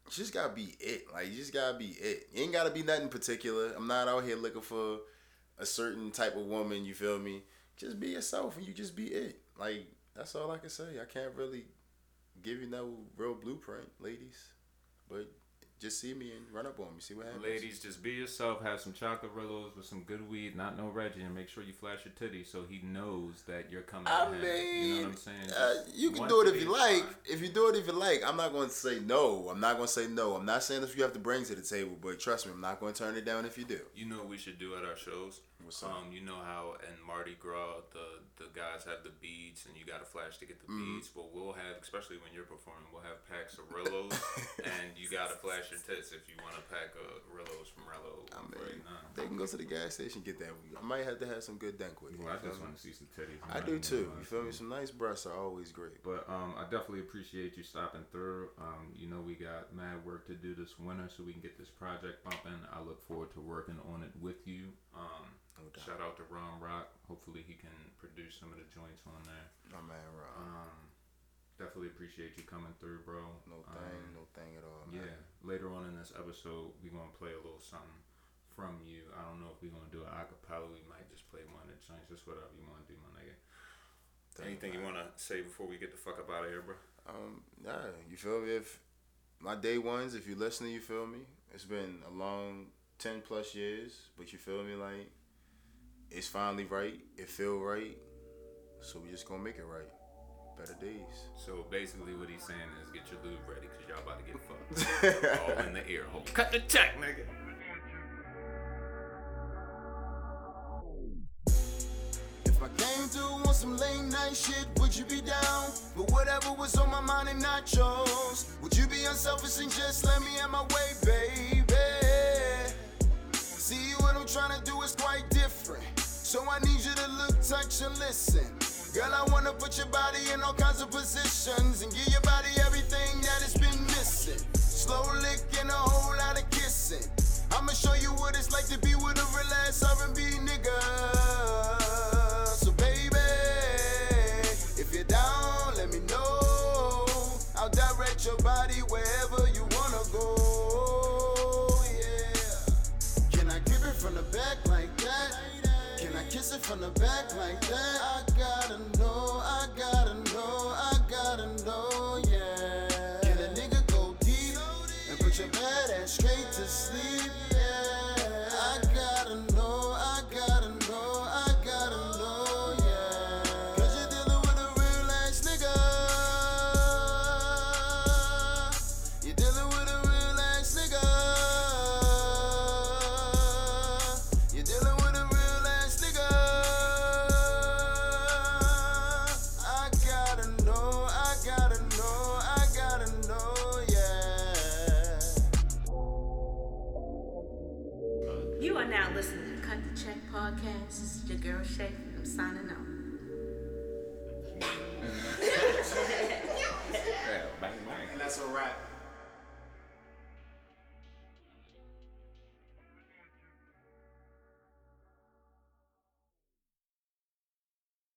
[SPEAKER 17] She just gotta be it. Like you just gotta be it. You ain't gotta be nothing particular. I'm not out here looking for a certain type of woman. You feel me? Just be yourself, and you just be it. Like that's all I can say. I can't really give you no real blueprint, ladies. But just see me and run up on me. See what happens.
[SPEAKER 5] Ladies, just be yourself. Have some chocolate rillos with some good weed, not no Reggie, and make sure you flash your titty so he knows that you're coming.
[SPEAKER 17] I
[SPEAKER 5] him.
[SPEAKER 17] mean,
[SPEAKER 5] you know what I'm saying?
[SPEAKER 17] Uh, you can
[SPEAKER 5] one
[SPEAKER 17] do it if you like.
[SPEAKER 5] fine.
[SPEAKER 17] If you do it if you like, I'm not going to say no. I'm not going to say no. I'm not saying that you have to bring to the table, but trust me, I'm not going to turn it down if you do.
[SPEAKER 5] You know what we should do at our shows? Um, you know how in Mardi Gras the the guys have the beads and you got to flash to get the
[SPEAKER 17] Mhm.
[SPEAKER 5] beads. Well, we'll have, especially when you're performing, we'll have packs of Rillos, and you got to flash your tits if you want a pack of Rillos from Rello.
[SPEAKER 17] I mean, they can go to the gas station get that. I might have to have some good dank with it.
[SPEAKER 5] Well, I just want to see some titties.
[SPEAKER 17] I do too. You feel me? Some nice breasts are always great.
[SPEAKER 5] But um, I definitely appreciate you stopping through. Um, you know we got mad work to do this winter, so we can get this project bumping. I look forward to working on it with you. Um, Shout out to Ron Rock. Hopefully he can produce some of the joints on there.
[SPEAKER 18] My man, Ron.
[SPEAKER 5] Um, definitely appreciate you coming through, bro.
[SPEAKER 18] No thing, no thing at all. Man.
[SPEAKER 5] Yeah. Later on in this episode, we gonna play a little something from you. I don't know if we gonna do an acapella. We might just play one of the joints. Just whatever you wanna do, my nigga. Anything you wanna say before we get the fuck up out of here, bro?
[SPEAKER 18] Um, nah, you feel me? If my day ones, if you listening, you feel me? It's been a long ten plus years, but you feel me? Like it's finally right. It feel right. So we just gonna make it right. Better days.
[SPEAKER 5] So basically, what he's saying is get your lube ready because y'all about to get fucked. All in the ear hole. Cut the check, nigga.
[SPEAKER 17] If I came through on some late night shit, would you be down? But whatever was on my mind and not yours, would you be unselfish and just let me have my way, baby? See, what I'm trying to do is quite different. So I need you to look, touch, and listen. Girl, I wanna put your body in all kinds of positions and give your body everything that it's been missing. Slow lick and a whole lot of kissing. I'ma show you what it's like to be with a real ass R&B nigga. It from the back like that? I gotta know,